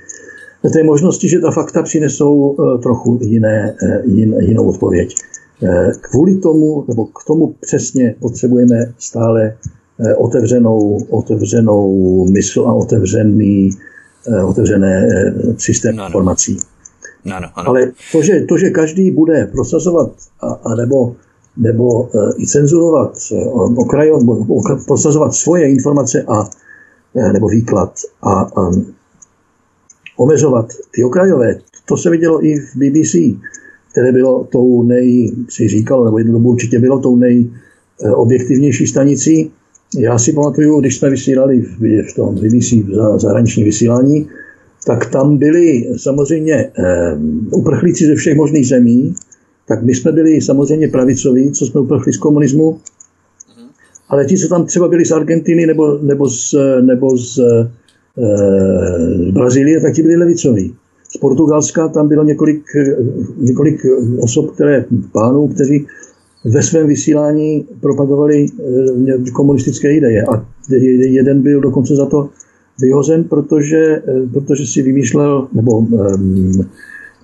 té možnosti, že ta fakta přinesou eh, trochu jiné, eh, jin, jinou odpověď. Eh, kvůli tomu, nebo k tomu přesně potřebujeme stále otevřenou, otevřenou mysl a otevřený, otevřené systém informací. No, no, ano. Ale to že, to, že každý bude prosazovat a, a nebo nebo e, i cenzurovat, e, okrajovat, prosazovat svoje informace a, e, nebo výklad a, a omezovat ty okrajové. To se vidělo i v BBC, které bylo tou nej, si říkalo, nebo jednu dobu určitě bylo tou nejobjektivnější stanicí. Já si pamatuju, když jsme vysílali v, v tom BBC za zahraniční vysílání, tak tam byli samozřejmě eh, uprchlíci ze všech možných zemí, tak my jsme byli samozřejmě pravicoví, co jsme uprchli z komunismu, ale ti, co tam třeba byli z Argentiny nebo, nebo z, nebo z e, Brazílie, tak ti byli levicoví. Z Portugalska tam bylo několik, několik osob, které, pánů, kteří ve svém vysílání propagovali e, komunistické ideje. A jeden byl dokonce za to vyhozen, protože, e, protože si vymýšlel, nebo um,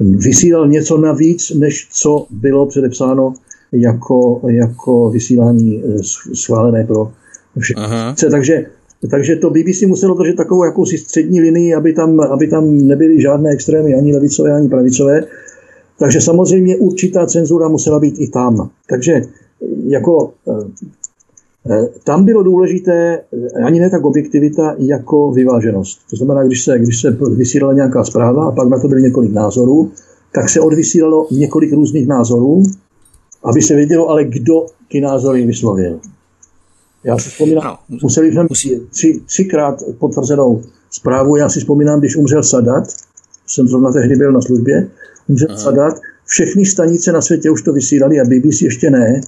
vysílal něco navíc, než co bylo předepsáno jako, jako vysílání eh, schválené pro všechny. Takže, takže to BBC muselo držet takovou jakousi střední linii, aby tam, aby tam nebyly žádné extrémy, ani levicové, ani pravicové. Takže samozřejmě určitá cenzura musela být i tam. Takže jako eh, Eh, tam bylo důležité eh, ani ne tak objektivita, jako vyváženost. To znamená, když se, když se vysílala nějaká zpráva a pak na to byly několik názorů, tak se odvysílalo několik různých názorů, aby se vědělo ale, kdo ty názory vyslovil. Já si vzpomínám, no, museli jsme tři, třikrát potvrzenou zprávu. Já si vzpomínám, když umřel Sadat, jsem zrovna tehdy byl na službě, umřel Aha. Sadat, všechny stanice na světě už to vysílali a BBC ještě ne,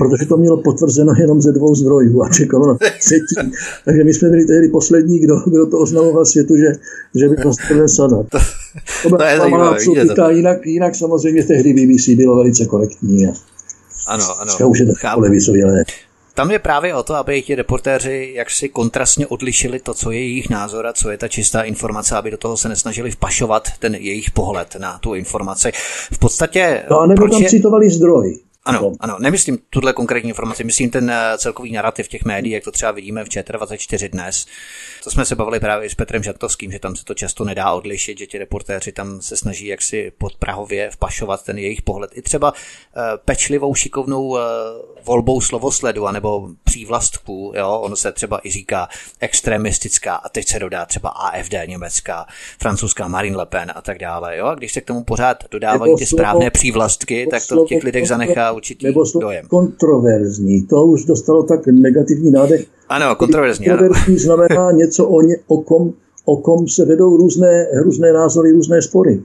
protože to mělo potvrzeno jenom ze dvou zdrojů a čekalo na třetí. *laughs* Takže my jsme byli tehdy poslední, kdo, kdo to oznamoval světu, že, že by to střelil sadat. *laughs* To, to, to je zajímavé. Jinak, jinak samozřejmě tehdy BBC bylo velice korektní. A ano, ano. Už je to levicově, ale Tam je právě o to, aby ti reportéři jaksi kontrastně odlišili to, co je jejich názor a co je ta čistá informace, aby do toho se nesnažili vpašovat ten jejich pohled na tu informaci. V podstatě... No a nebo tam je... citovali zdroj. Ano, ano, nemyslím tuhle konkrétní informaci, myslím ten eh, celkový narrativ těch médií, jak to třeba vidíme v ČT24 dnes. To jsme se bavili právě s Petrem Žantovským, že tam se to často nedá odlišit, že ti reportéři tam se snaží jaksi podprahově vpašovat ten jejich pohled. I třeba uh, pečlivou, šikovnou uh, volbou slovosledu anebo přívlastků, jo, ono se třeba i říká extremistická a teď se dodá třeba AFD německá, francouzská Marine Le Pen a tak dále. Jo? A když se k tomu pořád dodávají ty správné přívlastky, tak to v těch lidech zanechá určitý nebo slovo dojem. kontroverzní, to už dostalo tak negativní nádech. Ano, kontroverzní. Kontroverzní ano. znamená něco o, ně, o, kom, o kom se vedou různé, různé názory, různé spory.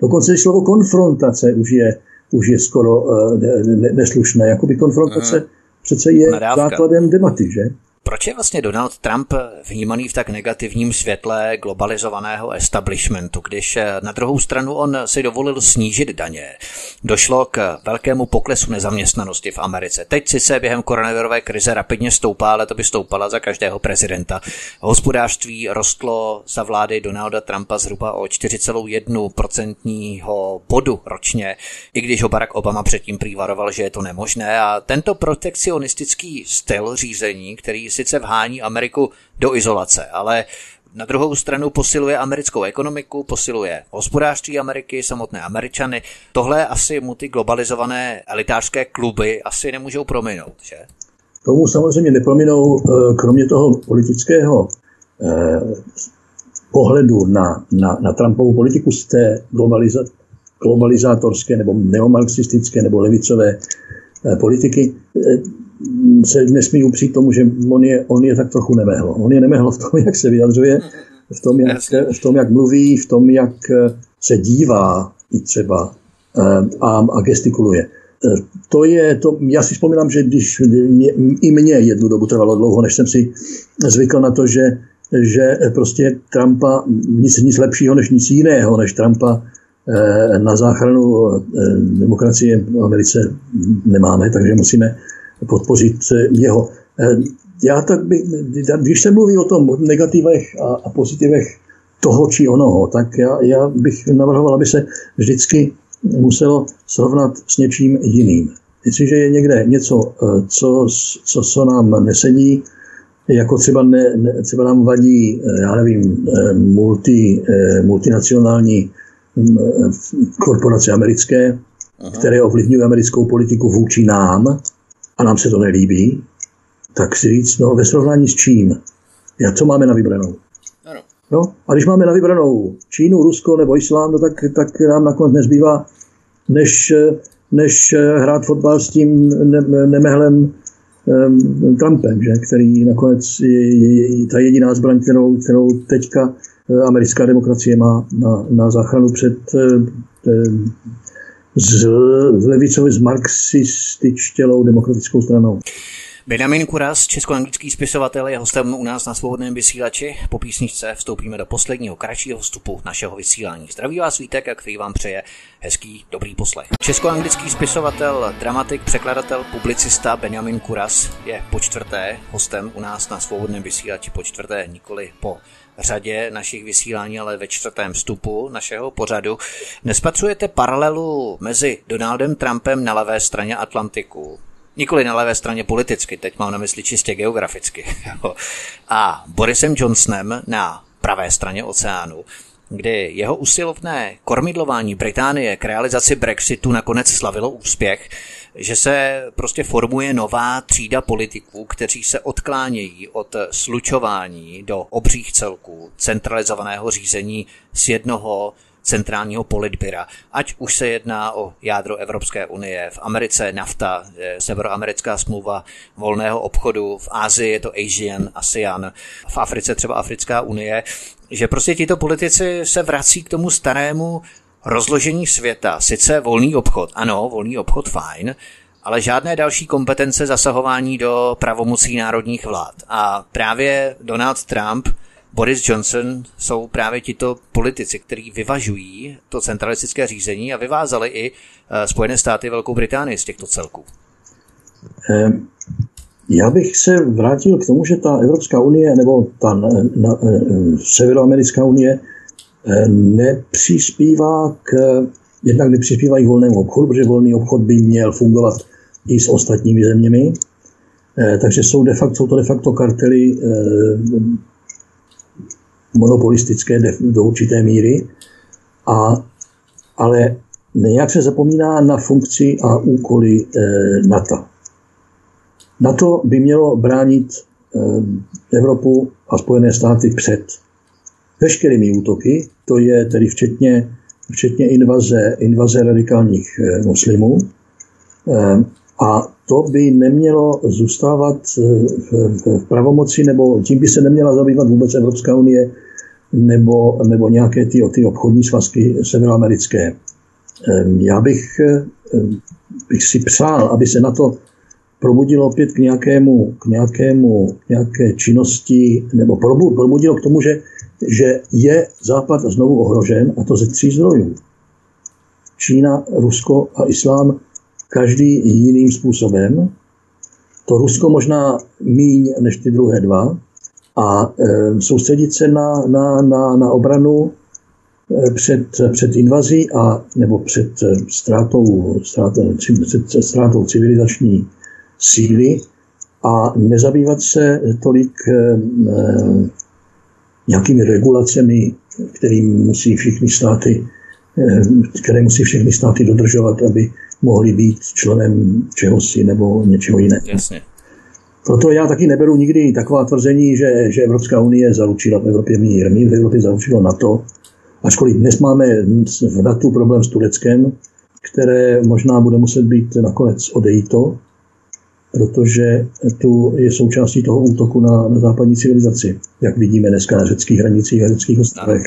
Dokonce i slovo konfrontace už je, už je skoro uh, ne, neslušné. Jakoby konfrontace uh-huh. přece je Nadávka. základem debaty, že? Proč je vlastně Donald Trump vnímaný v tak negativním světle globalizovaného establishmentu, když eh, na druhou stranu on si dovolil snížit daně? Došlo k velkému poklesu nezaměstnanosti v Americe. Teď si se během koronavirové krize rapidně stoupá, ale to by stoupala za každého prezidenta. Hospodářství rostlo za vlády Donalda Trumpa zhruba o 4,1% bodu ročně, i když ho Barack Obama předtím prývaroval, že je to nemožné. A tento protekcionistický styl řízení, který sice vhání Ameriku do izolace, ale na druhou stranu posiluje americkou ekonomiku, posiluje hospodářství Ameriky, samotné Američany. Tohle asi mu ty globalizované elitářské kluby asi nemůžou prominout, že? Tomu samozřejmě neprominou, eh, kromě toho politického eh, pohledu na, na, na Trumpovu politiku z té globaliza, globalizátorské nebo neomarxistické nebo levicové eh, politiky, se nesmí upřít tomu, že on je, on je tak trochu nemehlo. On je nemehlo v tom, jak se vyjadřuje, v tom, jak, v tom, jak mluví, v tom, jak eh, se dívá i třeba eh, a, a gestikuluje. Eh, to je, to, já si vzpomínám, že když mě, i mě jednu dobu trvalo dlouho, než jsem si zvykl na to, že, že prostě Trumpa nic, nic lepšího než nic jiného, než Trumpa na záchranu demokracie v Americe nemáme, takže musíme podpořit jeho. Eh, já tak by, když se mluví o tom negativech a, a pozitivech toho či onoho, tak já, já bych navrhoval, aby se vždycky muselo srovnat s něčím jiným. Jestliže je někde něco, eh, co, co, co nám nesedí, jako třeba, ne, ne, třeba nám vadí, eh, já nevím, multi, multinacionální mm, korporace americké, Aha. které ovlivňují americkou politiku vůči nám, a nám se to nelíbí, tak si říct, no ve srovnání s čím? Já co máme na vybranou? Ano. No, a když máme na vybranou Čínu, Rusko nebo Islám, no tak, tak nám nakonec nezbývá, než, než hrát fotbal s tím ne, nemehlem um, Trumpem, že? který nakonec je, je, je ta jediná zbraň, kterou, kterou teďka eh, americká demokracie má na, na záchranu před z levicově z marxističtělou demokratickou stranou. Benjamin Kuras, česko-anglický spisovatel, je hostem u nás na svobodném vysílači. Po písničce vstoupíme do posledního kratšího vstupu našeho vysílání. Zdraví vás Vítek a který vám přeje hezký, dobrý poslech. Česko-anglický spisovatel, dramatik, překladatel, publicista Benjamin Kuras je po čtvrté hostem u nás na svobodném vysílači, po čtvrté nikoli po řadě našich vysílání, ale ve čtvrtém vstupu našeho pořadu. Nespatřujete paralelu mezi Donaldem Trumpem na levé straně Atlantiku, nikoli na levé straně politicky, teď mám na mysli čistě geograficky, a Borisem Johnsonem na pravé straně oceánu, kdy jeho usilovné kormidlování Británie k realizaci Brexitu nakonec slavilo úspěch, že se prostě formuje nová třída politiků, kteří se odklánějí od slučování do obřích celků, centralizovaného řízení z jednoho centrálního politbyra. Ať už se jedná o jádro Evropské unie, v Americe NAFTA, severoamerická smlouva volného obchodu, v Ázii je to Asian, ASEAN, v Africe třeba Africká unie, že prostě tito politici se vrací k tomu starému rozložení světa. Sice volný obchod, ano, volný obchod fajn, ale žádné další kompetence zasahování do pravomocí národních vlád. A právě Donald Trump, Boris Johnson jsou právě tito politici, kteří vyvažují to centralistické řízení a vyvázali i eh, Spojené státy Velkou Británii z těchto celků. Ehm, Já bych se vrátil k tomu, že ta Evropská unie nebo ta na, na, Severoamerická unie nepřispívá k, jednak nepřispívají k volnému obchodu, protože volný obchod by měl fungovat i s ostatními zeměmi. Takže jsou, de facto, jsou to de facto kartely monopolistické do určité míry, a, ale nějak se zapomíná na funkci a úkoly NATO. NATO by mělo bránit Evropu a Spojené státy před veškerými útoky, to je tedy včetně, včetně invaze, invaze radikálních e, muslimů. E, a to by nemělo zůstávat v, v, pravomoci, nebo tím by se neměla zabývat vůbec Evropská unie nebo, nebo nějaké ty, ty obchodní svazky severoamerické. Já bych, bych si přál, aby se na to probudilo opět k nějakému, k nějakému nějaké činnosti, nebo probudilo k tomu, že, že je Západ znovu ohrožen, a to ze tří zdrojů. Čína, Rusko a Islám každý jiným způsobem. To Rusko možná míň než ty druhé dva, a e, soustředit se na, na, na, na obranu e, před, před invazí a nebo před e, ztrátou, ztrátou, před ztrátou civilizační síly a nezabývat se tolik nějakými regulacemi, kterým musí všechny státy, které musí všechny státy dodržovat, aby mohli být členem čehosi nebo něčeho jiného. Jasně. Proto já taky neberu nikdy taková tvrzení, že, že Evropská unie zaručila v Evropě mír. Mír v Evropě zaručilo NATO, ačkoliv dnes máme v NATO problém s Tureckem, které možná bude muset být nakonec odejito, protože tu je součástí toho útoku na, na západní civilizaci, jak vidíme dneska na řeckých hranicích a řeckých ostrovech.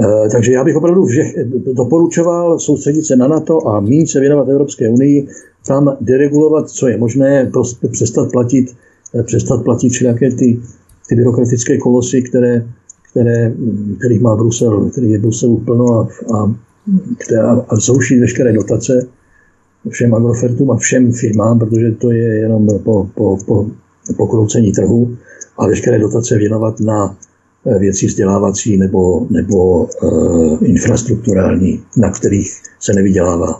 E, takže já bych opravdu všech doporučoval soustředit se na NATO a méně se věnovat Evropské unii, tam deregulovat, co je možné, prostě přestat platit, eh, přestat platit všelijaké ty, ty byrokratické kolosy, které, které, kterých má Brusel, který je Bruselu plno a, a, která, a zrušit veškeré dotace všem agrofertům a všem firmám, protože to je jenom po, po, po pokroucení trhu a veškeré dotace věnovat na eh, věci vzdělávací nebo, nebo uh, infrastrukturální, na kterých se nevydělává.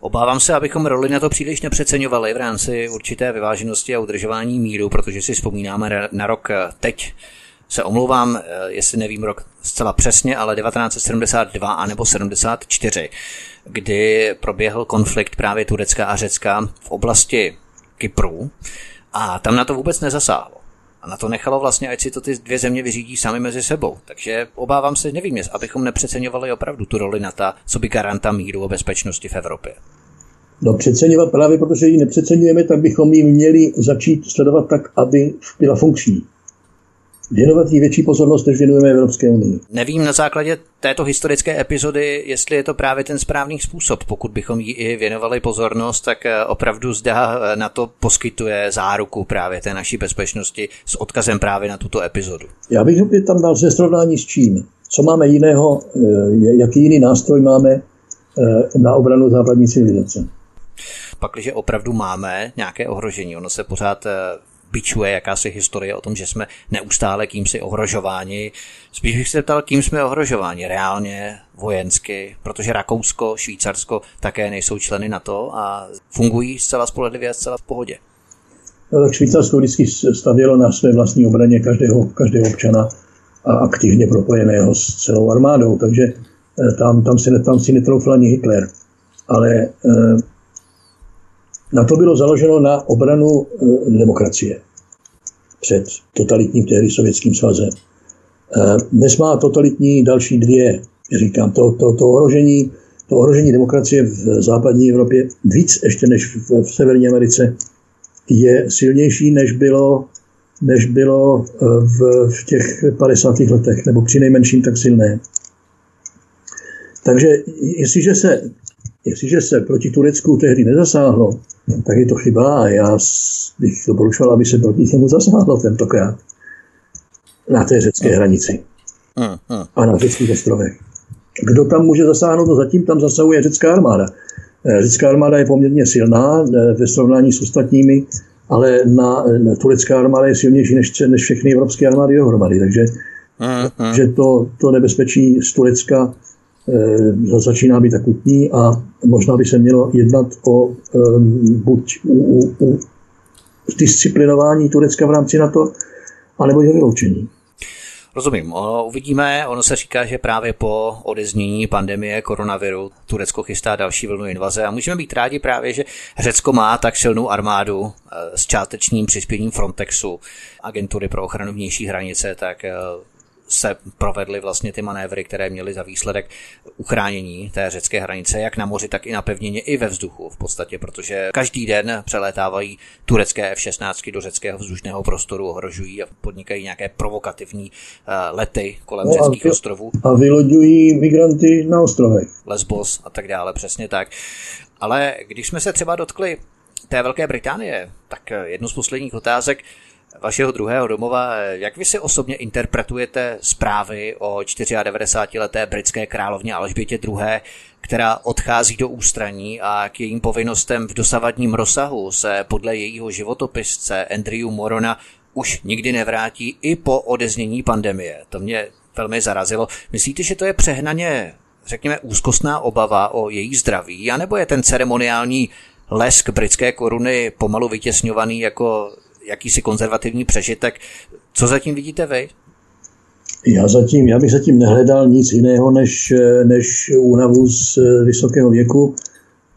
Obávám se, abychom roli na to příliš nepřeceňovali v rámci určité vyváženosti a udržování míru, protože si vzpomínáme na rok eh, teď, se omlouvám, eh, jestli nevím rok zcela přesně, ale 1972 anebo 74, kdy proběhl konflikt právě Turecka a Řecka v oblasti Kypru a tam na to vůbec nezasáhlo. A na to nechalo vlastně, ať si to ty dvě země vyřídí sami mezi sebou. Takže obávám se, nevím, jestli, abychom nepřeceňovali opravdu tu roli na ta, co by garanta míru a bezpečnosti v Evropě. No přeceňovat právě, protože ji nepřeceňujeme, tak bychom ji měli začít sledovat tak, aby byla funkční věnovat jí větší pozornost, než věnujeme Evropské unii. Nevím na základě této historické epizody, jestli je to právě ten správný způsob. Pokud bychom jí i věnovali pozornost, tak eh, opravdu zda eh, na to poskytuje záruku právě té naší bezpečnosti s odkazem právě na tuto epizodu. Já bych opět tam dal ze srovnání s čím. Co máme jiného, eh, jaký jiný nástroj máme na obranu západní civilizace? Pakliže opravdu máme nějaké ohrožení, ono se pořád bičuje jakási historie o tom, že jsme neustále kýmsi ohrožováni. Spíš bych se ptal, kým jsme ohrožováni reálně, vojensky, protože Rakousko, Švýcarsko také nejsou členy NATO a fungují zcela spolehlivě a zcela v pohodě. Tak Švýcarsko vždycky stavělo na své vlastní obraně každého, každého občana a aktivně propojeného s celou armádou, takže eh, tam, tam, si, tam si netroufl ani Hitler. Ale eh, na to bylo založeno na obranu e, demokracie před totalitním tehdy sovětským svazem. E, dnes má totalitní další dvě, říkám, to, to, to, ohrožení, to ohrožení demokracie v západní Evropě víc ještě než v, v Severní Americe je silnější, než bylo, než bylo e, v, v těch 50. letech, nebo při nejmenším tak silné. Takže jestliže se, jestliže se proti Turecku tehdy nezasáhlo, tak je to chyba a já bych doporučoval, aby se proti němu zasáhlo tentokrát na té řecké hranici a na řeckých ostrovech. Kdo tam může zasáhnout? No zatím tam zasahuje řecká armáda. Řecká armáda je poměrně silná ve srovnání s ostatními, ale na, na turecká armáda je silnější než, než všechny evropské armády dohromady. Takže uh-huh. že to, to nebezpečí z Turecka začíná být akutní a možná by se mělo jednat o buď u, u, u disciplinování Turecka v rámci NATO, anebo jeho vyloučení. Rozumím, uvidíme, ono se říká, že právě po odeznění pandemie koronaviru Turecko chystá další vlnu invaze a můžeme být rádi právě, že Řecko má tak silnou armádu eh, s čátečním přispěním Frontexu, agentury pro ochranu vnější hranice, tak eh, se provedly vlastně ty manévry, které měly za výsledek uchránění té řecké hranice, jak na moři, tak i na pevnině, i ve vzduchu v podstatě, protože každý den přelétávají turecké F-16 do řeckého vzdušného prostoru, ohrožují a podnikají nějaké provokativní uh, lety kolem no řeckých a ostrovů. A vyloďují migranty na ostrovech. Lesbos a tak dále, přesně tak. Ale když jsme se třeba dotkli té Velké Británie, tak jednu z posledních otázek, vašeho druhého domova. Jak vy si osobně interpretujete zprávy o 94-leté britské královně Alžbětě II., která odchází do ústraní a k jejím povinnostem v dosavadním rozsahu se podle jejího životopisce Andrew Morona už nikdy nevrátí i po odeznění pandemie. To mě velmi zarazilo. Myslíte, že to je přehnaně, řekněme, úzkostná obava o její zdraví, anebo je ten ceremoniální lesk britské koruny pomalu vytěsňovaný jako jakýsi konzervativní přežitek. Co zatím vidíte vy? Já, zatím, já bych zatím nehledal nic jiného než, než únavu z vysokého věku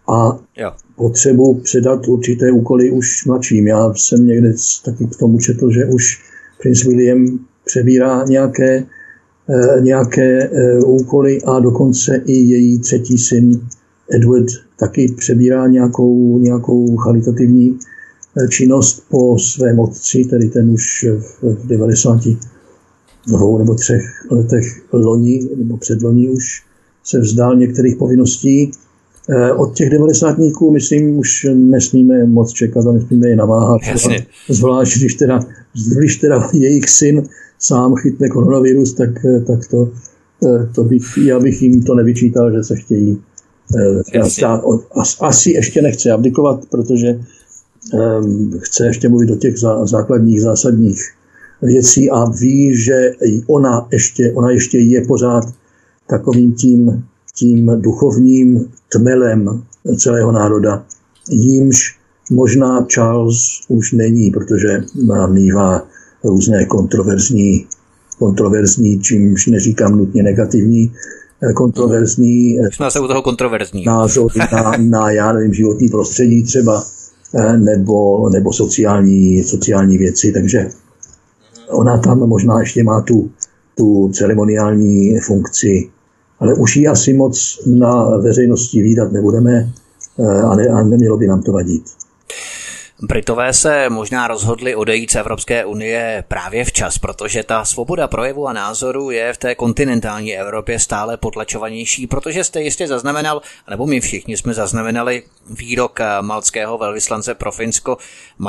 a jo. potřebu předat určité úkoly už mladším. Já jsem někde taky k tomu četl, že už princ William přebírá nějaké, eh, nějaké eh, úkoly a dokonce i její třetí syn Edward taky přebírá nějakou, nějakou charitativní činnost po svém otci, tedy ten už v 90 dvou nebo třech letech loni nebo předloni už se vzdál některých povinností. Eh, od těch devadesátníků, myslím, už nesmíme moc čekat a nesmíme je naváhat. Jasně. Zvlášť, když teda, když teda jejich syn sám chytne koronavirus, tak, eh, tak to, eh, to bych, já bych jim to nevyčítal, že se chtějí stát. Asi ještě nechce abdikovat, protože chce ještě mluvit o těch základních, zásadních věcí a ví, že ona ještě, ona ještě je pořád takovým tím, tím duchovním tmelem celého národa. Jímž možná Charles už není, protože mývá různé kontroverzní, kontroverzní, čímž neříkám nutně negativní, eh, kontroverzní Jsme se u toho kontroverzní. názor na, na, já nevím, životní prostředí třeba, Eh, nebo, nebo sociální, sociální věci, takže ona tam možná ještě má tu, tu ceremoniální funkci, ale už ji asi moc na veřejnosti výdat nebudeme eh, a, ne, a nemělo by nám to vadit. Britové se možná rozhodli odejít z Evropské unie právě včas, protože ta svoboda projevu a názoru je v té kontinentální Evropě stále potlačovanější, protože jste jistě zaznamenal, nebo my všichni jsme zaznamenali výrok malckého velvyslance pro Finsko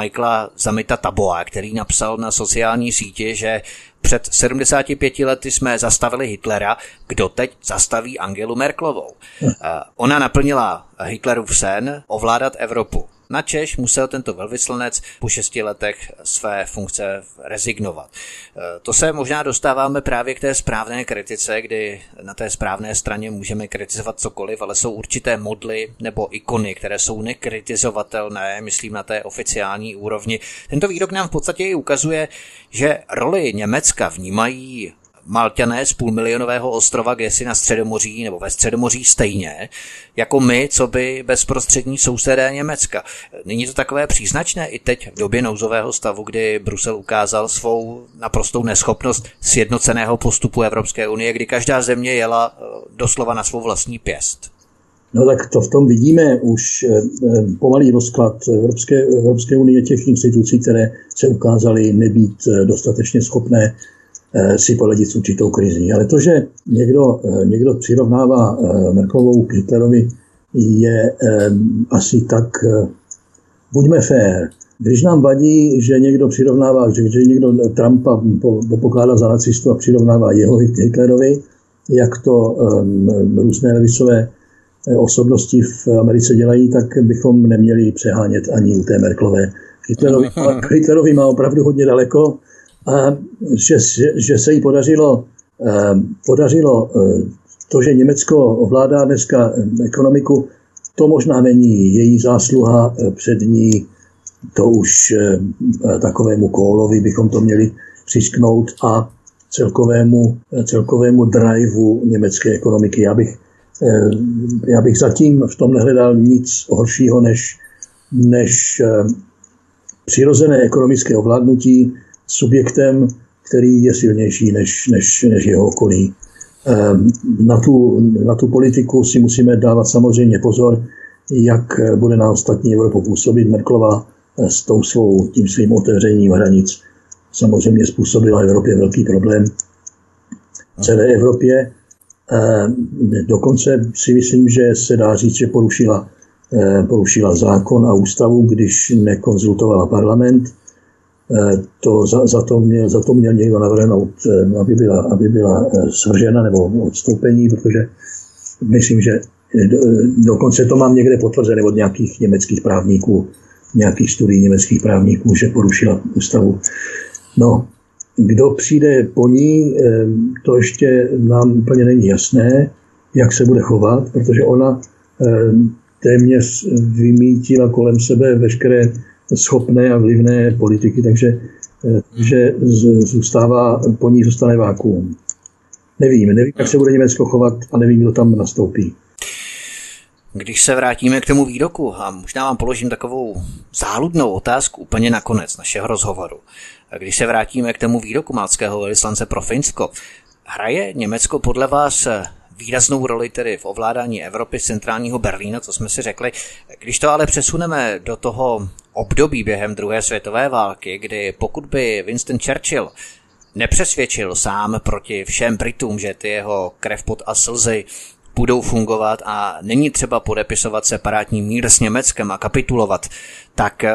Michaela Zamita Taboa, který napsal na sociální sítě, že před 75 lety jsme zastavili Hitlera, kdo teď zastaví Angelu Merklovou. Hm. Ona naplnila Hitlerův sen ovládat Evropu. Na Češ musel tento velvyslanec po šesti letech své funkce rezignovat. E, to se možná dostáváme právě k té správné kritice, kdy na té správné straně můžeme kritizovat cokoliv, ale jsou určité modly nebo ikony, které jsou nekritizovatelné, myslím na té oficiální úrovni. Tento výrok nám v podstatě i ukazuje, že roli Německa vnímají Malťané z půlmilionového ostrova si na Středomoří nebo ve Středomoří stejně, jako my, co by bezprostřední sousedé Německa. Není to takové příznačné i teď v době nouzového stavu, kdy Brusel ukázal svou naprostou neschopnost sjednoceného postupu Evropské unie, kdy každá země jela eh, doslova na svou vlastní pěst. No tak to v tom vidíme už eh, eh, pomalý rozklad Evropské, Evropské unie těch institucí, které se ukázaly nebýt dostatečně schopné Eh, si poradit s určitou krizí. Ale to, že někdo, eh, někdo přirovnává eh, Merkelovou k Hitlerovi, je asi tak, buďme fér. Když nám vadí, že někdo přirovnává, že, že někdo Trumpa pokládá za nacistu a přirovnává jeho Hitlerovi, jak to um, různé levicové osobnosti v Americe dělají, tak bychom neměli přehánět ani u té Merklové. Hitlerovi, *laughs* Hitlerovi má opravdu hodně daleko a že, že se jí podařilo, podařilo to, že Německo ovládá dneska ekonomiku, to možná není její zásluha před ní, to už takovému Kólovi bychom to měli přisknout a celkovému, celkovému driveu německé ekonomiky. Já bych, eh, já bych zatím v tom nehledal nic horšího než, než eh, přirozené ekonomické ovládnutí subjektem, který je silnější než, než, než jeho okolí. Eh, na tu, na tu politiku si musíme dávat samozřejmě pozor, jak bude na ostatní Evropu působit Merklova s tou svou, tím svým otevřením hranic samozřejmě způsobila Evropě velký problém. V celé Evropě eh, dokonce si myslím, že se dá říct, že porušila, eh, porušila zákon a ústavu, když nekonzultovala parlament. Eh, to za, za, to měl, za to měl někdo navrhnout, aby byla, aby byla svržena nebo odstoupení, protože myslím, že dokonce to mám někde potvrzené od nějakých německých právníků, nějakých studií německých právníků, že porušila ústavu. No, kdo přijde po ní, to ještě nám úplně není jasné, jak se bude chovat, protože ona téměř vymítila kolem sebe veškeré schopné a vlivné politiky, takže že zůstává, po ní zůstane vákuum. Nevím, nevím, jak se bude Německo chovat a nevím, kdo tam nastoupí. Když se vrátíme k tomu výroku a možná vám položím takovou záludnou otázku úplně na konec našeho rozhovoru. Když se vrátíme k tomu výroku malckého velislance pro Finsko, hraje Německo podle vás výraznou roli tedy v ovládání Evropy, centrálního Berlína, co jsme si řekli. Když to ale přesuneme do toho období během druhé světové války, kdy pokud by Winston Churchill nepřesvědčil sám proti všem Britům, že ty jeho krev pod a slzy budou fungovat a není třeba podepisovat separátní mír s Německem a kapitulovat, tak eh,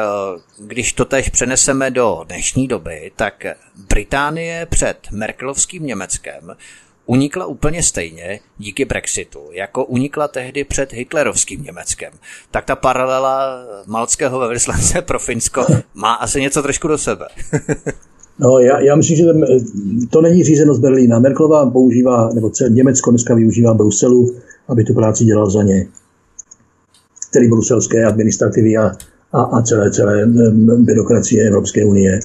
když to tež přeneseme do dnešní doby, tak Británie před Merkelovským Německem unikla úplně stejně díky Brexitu, jako unikla tehdy před hitlerovským Německem. Tak ta paralela malckého velvyslance pro Finsko má asi něco trošku do sebe. *laughs* No, já, já myslím, že to není řízeno z Berlína. Merklová používá, nebo celé Německo dneska využívá Bruselu, aby tu práci dělal za ně. Tedy bruselské administrativy a, a, a celé, celé byrokracie Evropské unie.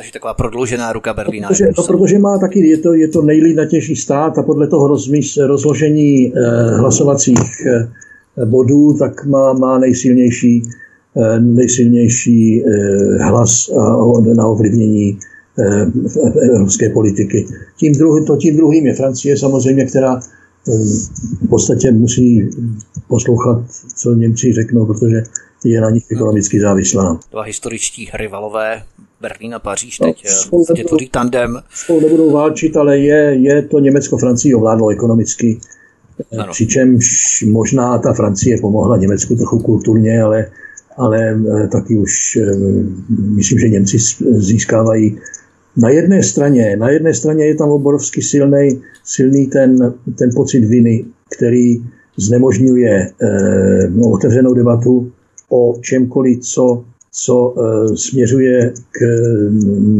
Takže taková prodloužená ruka Berlína. Protože, no, protože má taky, je to, je to nejlidnatější stát a podle toho rozmíš, rozložení eh, hlasovacích eh, bodů, tak má, má nejsilnější Eh, nejsilnější eh, hlas na ovlivnění eh, evropské politiky. Tím, druhý, to tím druhým je Francie samozřejmě, která v podstatě musí poslouchat, co Němci řeknou, protože je na nich ekonomicky závislá. Dva historičtí rivalové, Berlín a Paříž, teď no, spolu nebudou, tvoří tandem. Spolu nebudou válčit, ale je, je to Německo-Francii ovládlo ekonomicky. Ano. Přičemž možná ta Francie pomohla Německu trochu kulturně, ale ale eh, taky už eh, myslím, že Němci získávají na jedné straně, na jedné straně je tam obrovský silný, silný ten, ten pocit viny, který znemožňuje eh, otevřenou debatu o čemkoliv, co, co eh, směřuje k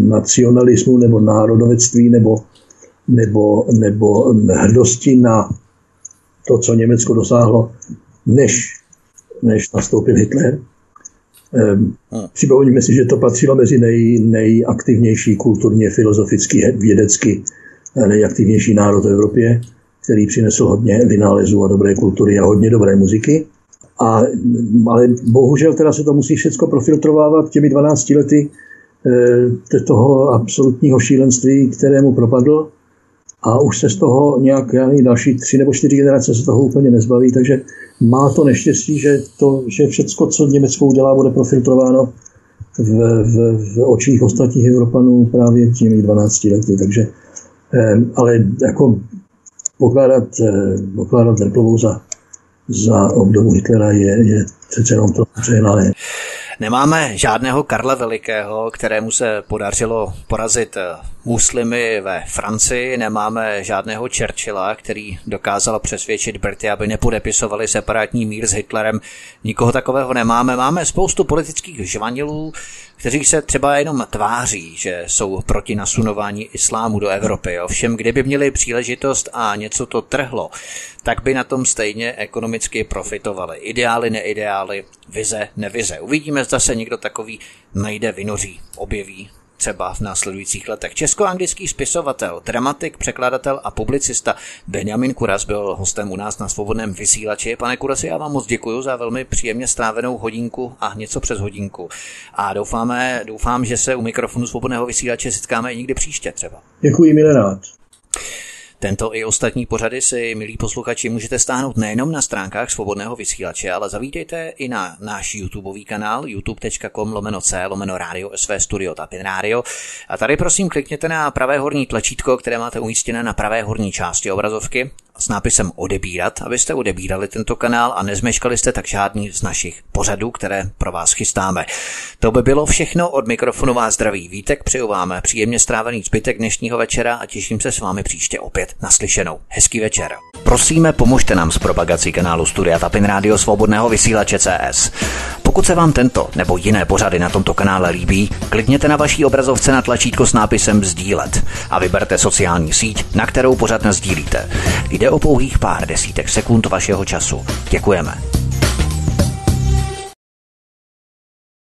nacionalismu nebo národovectví nebo, nebo, nebo hrdosti na to, co Německo dosáhlo, než, než nastoupil Hitler. Ehm, připomeňme si, že to patřilo mezi nej, nejaktivnější kulturně, filozoficky, vědecky eh, nejaktivnější národ v Evropě, který přinesl hodně vynálezů a dobré kultury a hodně dobré muziky. A, ale bohužel teda se to musí všechno profiltrovávat těmi 12 lety e, toho absolutního šílenství, kterému propadl. A už se z toho nějak, já nevím, další tři nebo čtyři generace se toho úplně nezbaví, takže má to neštěstí, že, to, že všecko, co Německo udělá, bude profiltrováno v, v, v očích ostatních Evropanů právě těmi 12 lety, takže eh, ale jako pokládat, eh, pokládat Merklovou za, za obdobu Hitlera je, je přece jenom to přehnané. Nemáme žádného Karla Velikého, kterému se podařilo porazit muslimy ve Francii, nemáme žádného Churchilla, který dokázal přesvědčit Brity, aby nepodepisovali separátní mír s Hitlerem. Nikoho takového nemáme. Máme spoustu politických žvanilů, kteří se třeba jenom tváří, že jsou proti nasunování islámu do Evropy. Ovšem, kdyby měli příležitost a něco to trhlo, tak by na tom stejně ekonomicky profitovali. Ideály, neideály, vize, nevize. Uvidíme, zda se někdo takový najde, vynoří, objeví třeba v následujících letech. Česko-anglický spisovatel, dramatik, překladatel a publicista Benjamin Kuras byl hostem u nás na svobodném vysílači. Pane Kurasi, já vám moc děkuji za velmi příjemně strávenou hodinku a něco přes hodinku. A doufáme, doufám, že se u mikrofonu svobodného vysílače setkáme i někdy příště třeba. Děkuji, milé rád. Tento i ostatní pořady si, milí posluchači, můžete stáhnout nejenom na stránkách svobodného vysílače, ale zavítejte i na náš YouTubeový kanál youtube.com lomeno c lomeno radio sv studio tapin radio. A tady prosím klikněte na pravé horní tlačítko, které máte umístěné na pravé horní části obrazovky s nápisem odebírat, abyste odebírali tento kanál a nezmeškali jste tak žádný z našich pořadů, které pro vás chystáme. To by bylo všechno od mikrofonu vás zdraví Vítek, přeju vám příjemně strávený zbytek dnešního večera a těším se s vámi příště opět naslyšenou. Hezký večer. Prosíme, pomožte nám s propagací kanálu Studia Tapin Radio Svobodného vysílače CS. Pokud se vám tento nebo jiné pořady na tomto kanále líbí, klikněte na vaší obrazovce na tlačítko s nápisem Sdílet a vyberte sociální síť, na kterou pořád sdílíte. Jde o pouhých pár desítek sekund vašeho času. Děkujeme.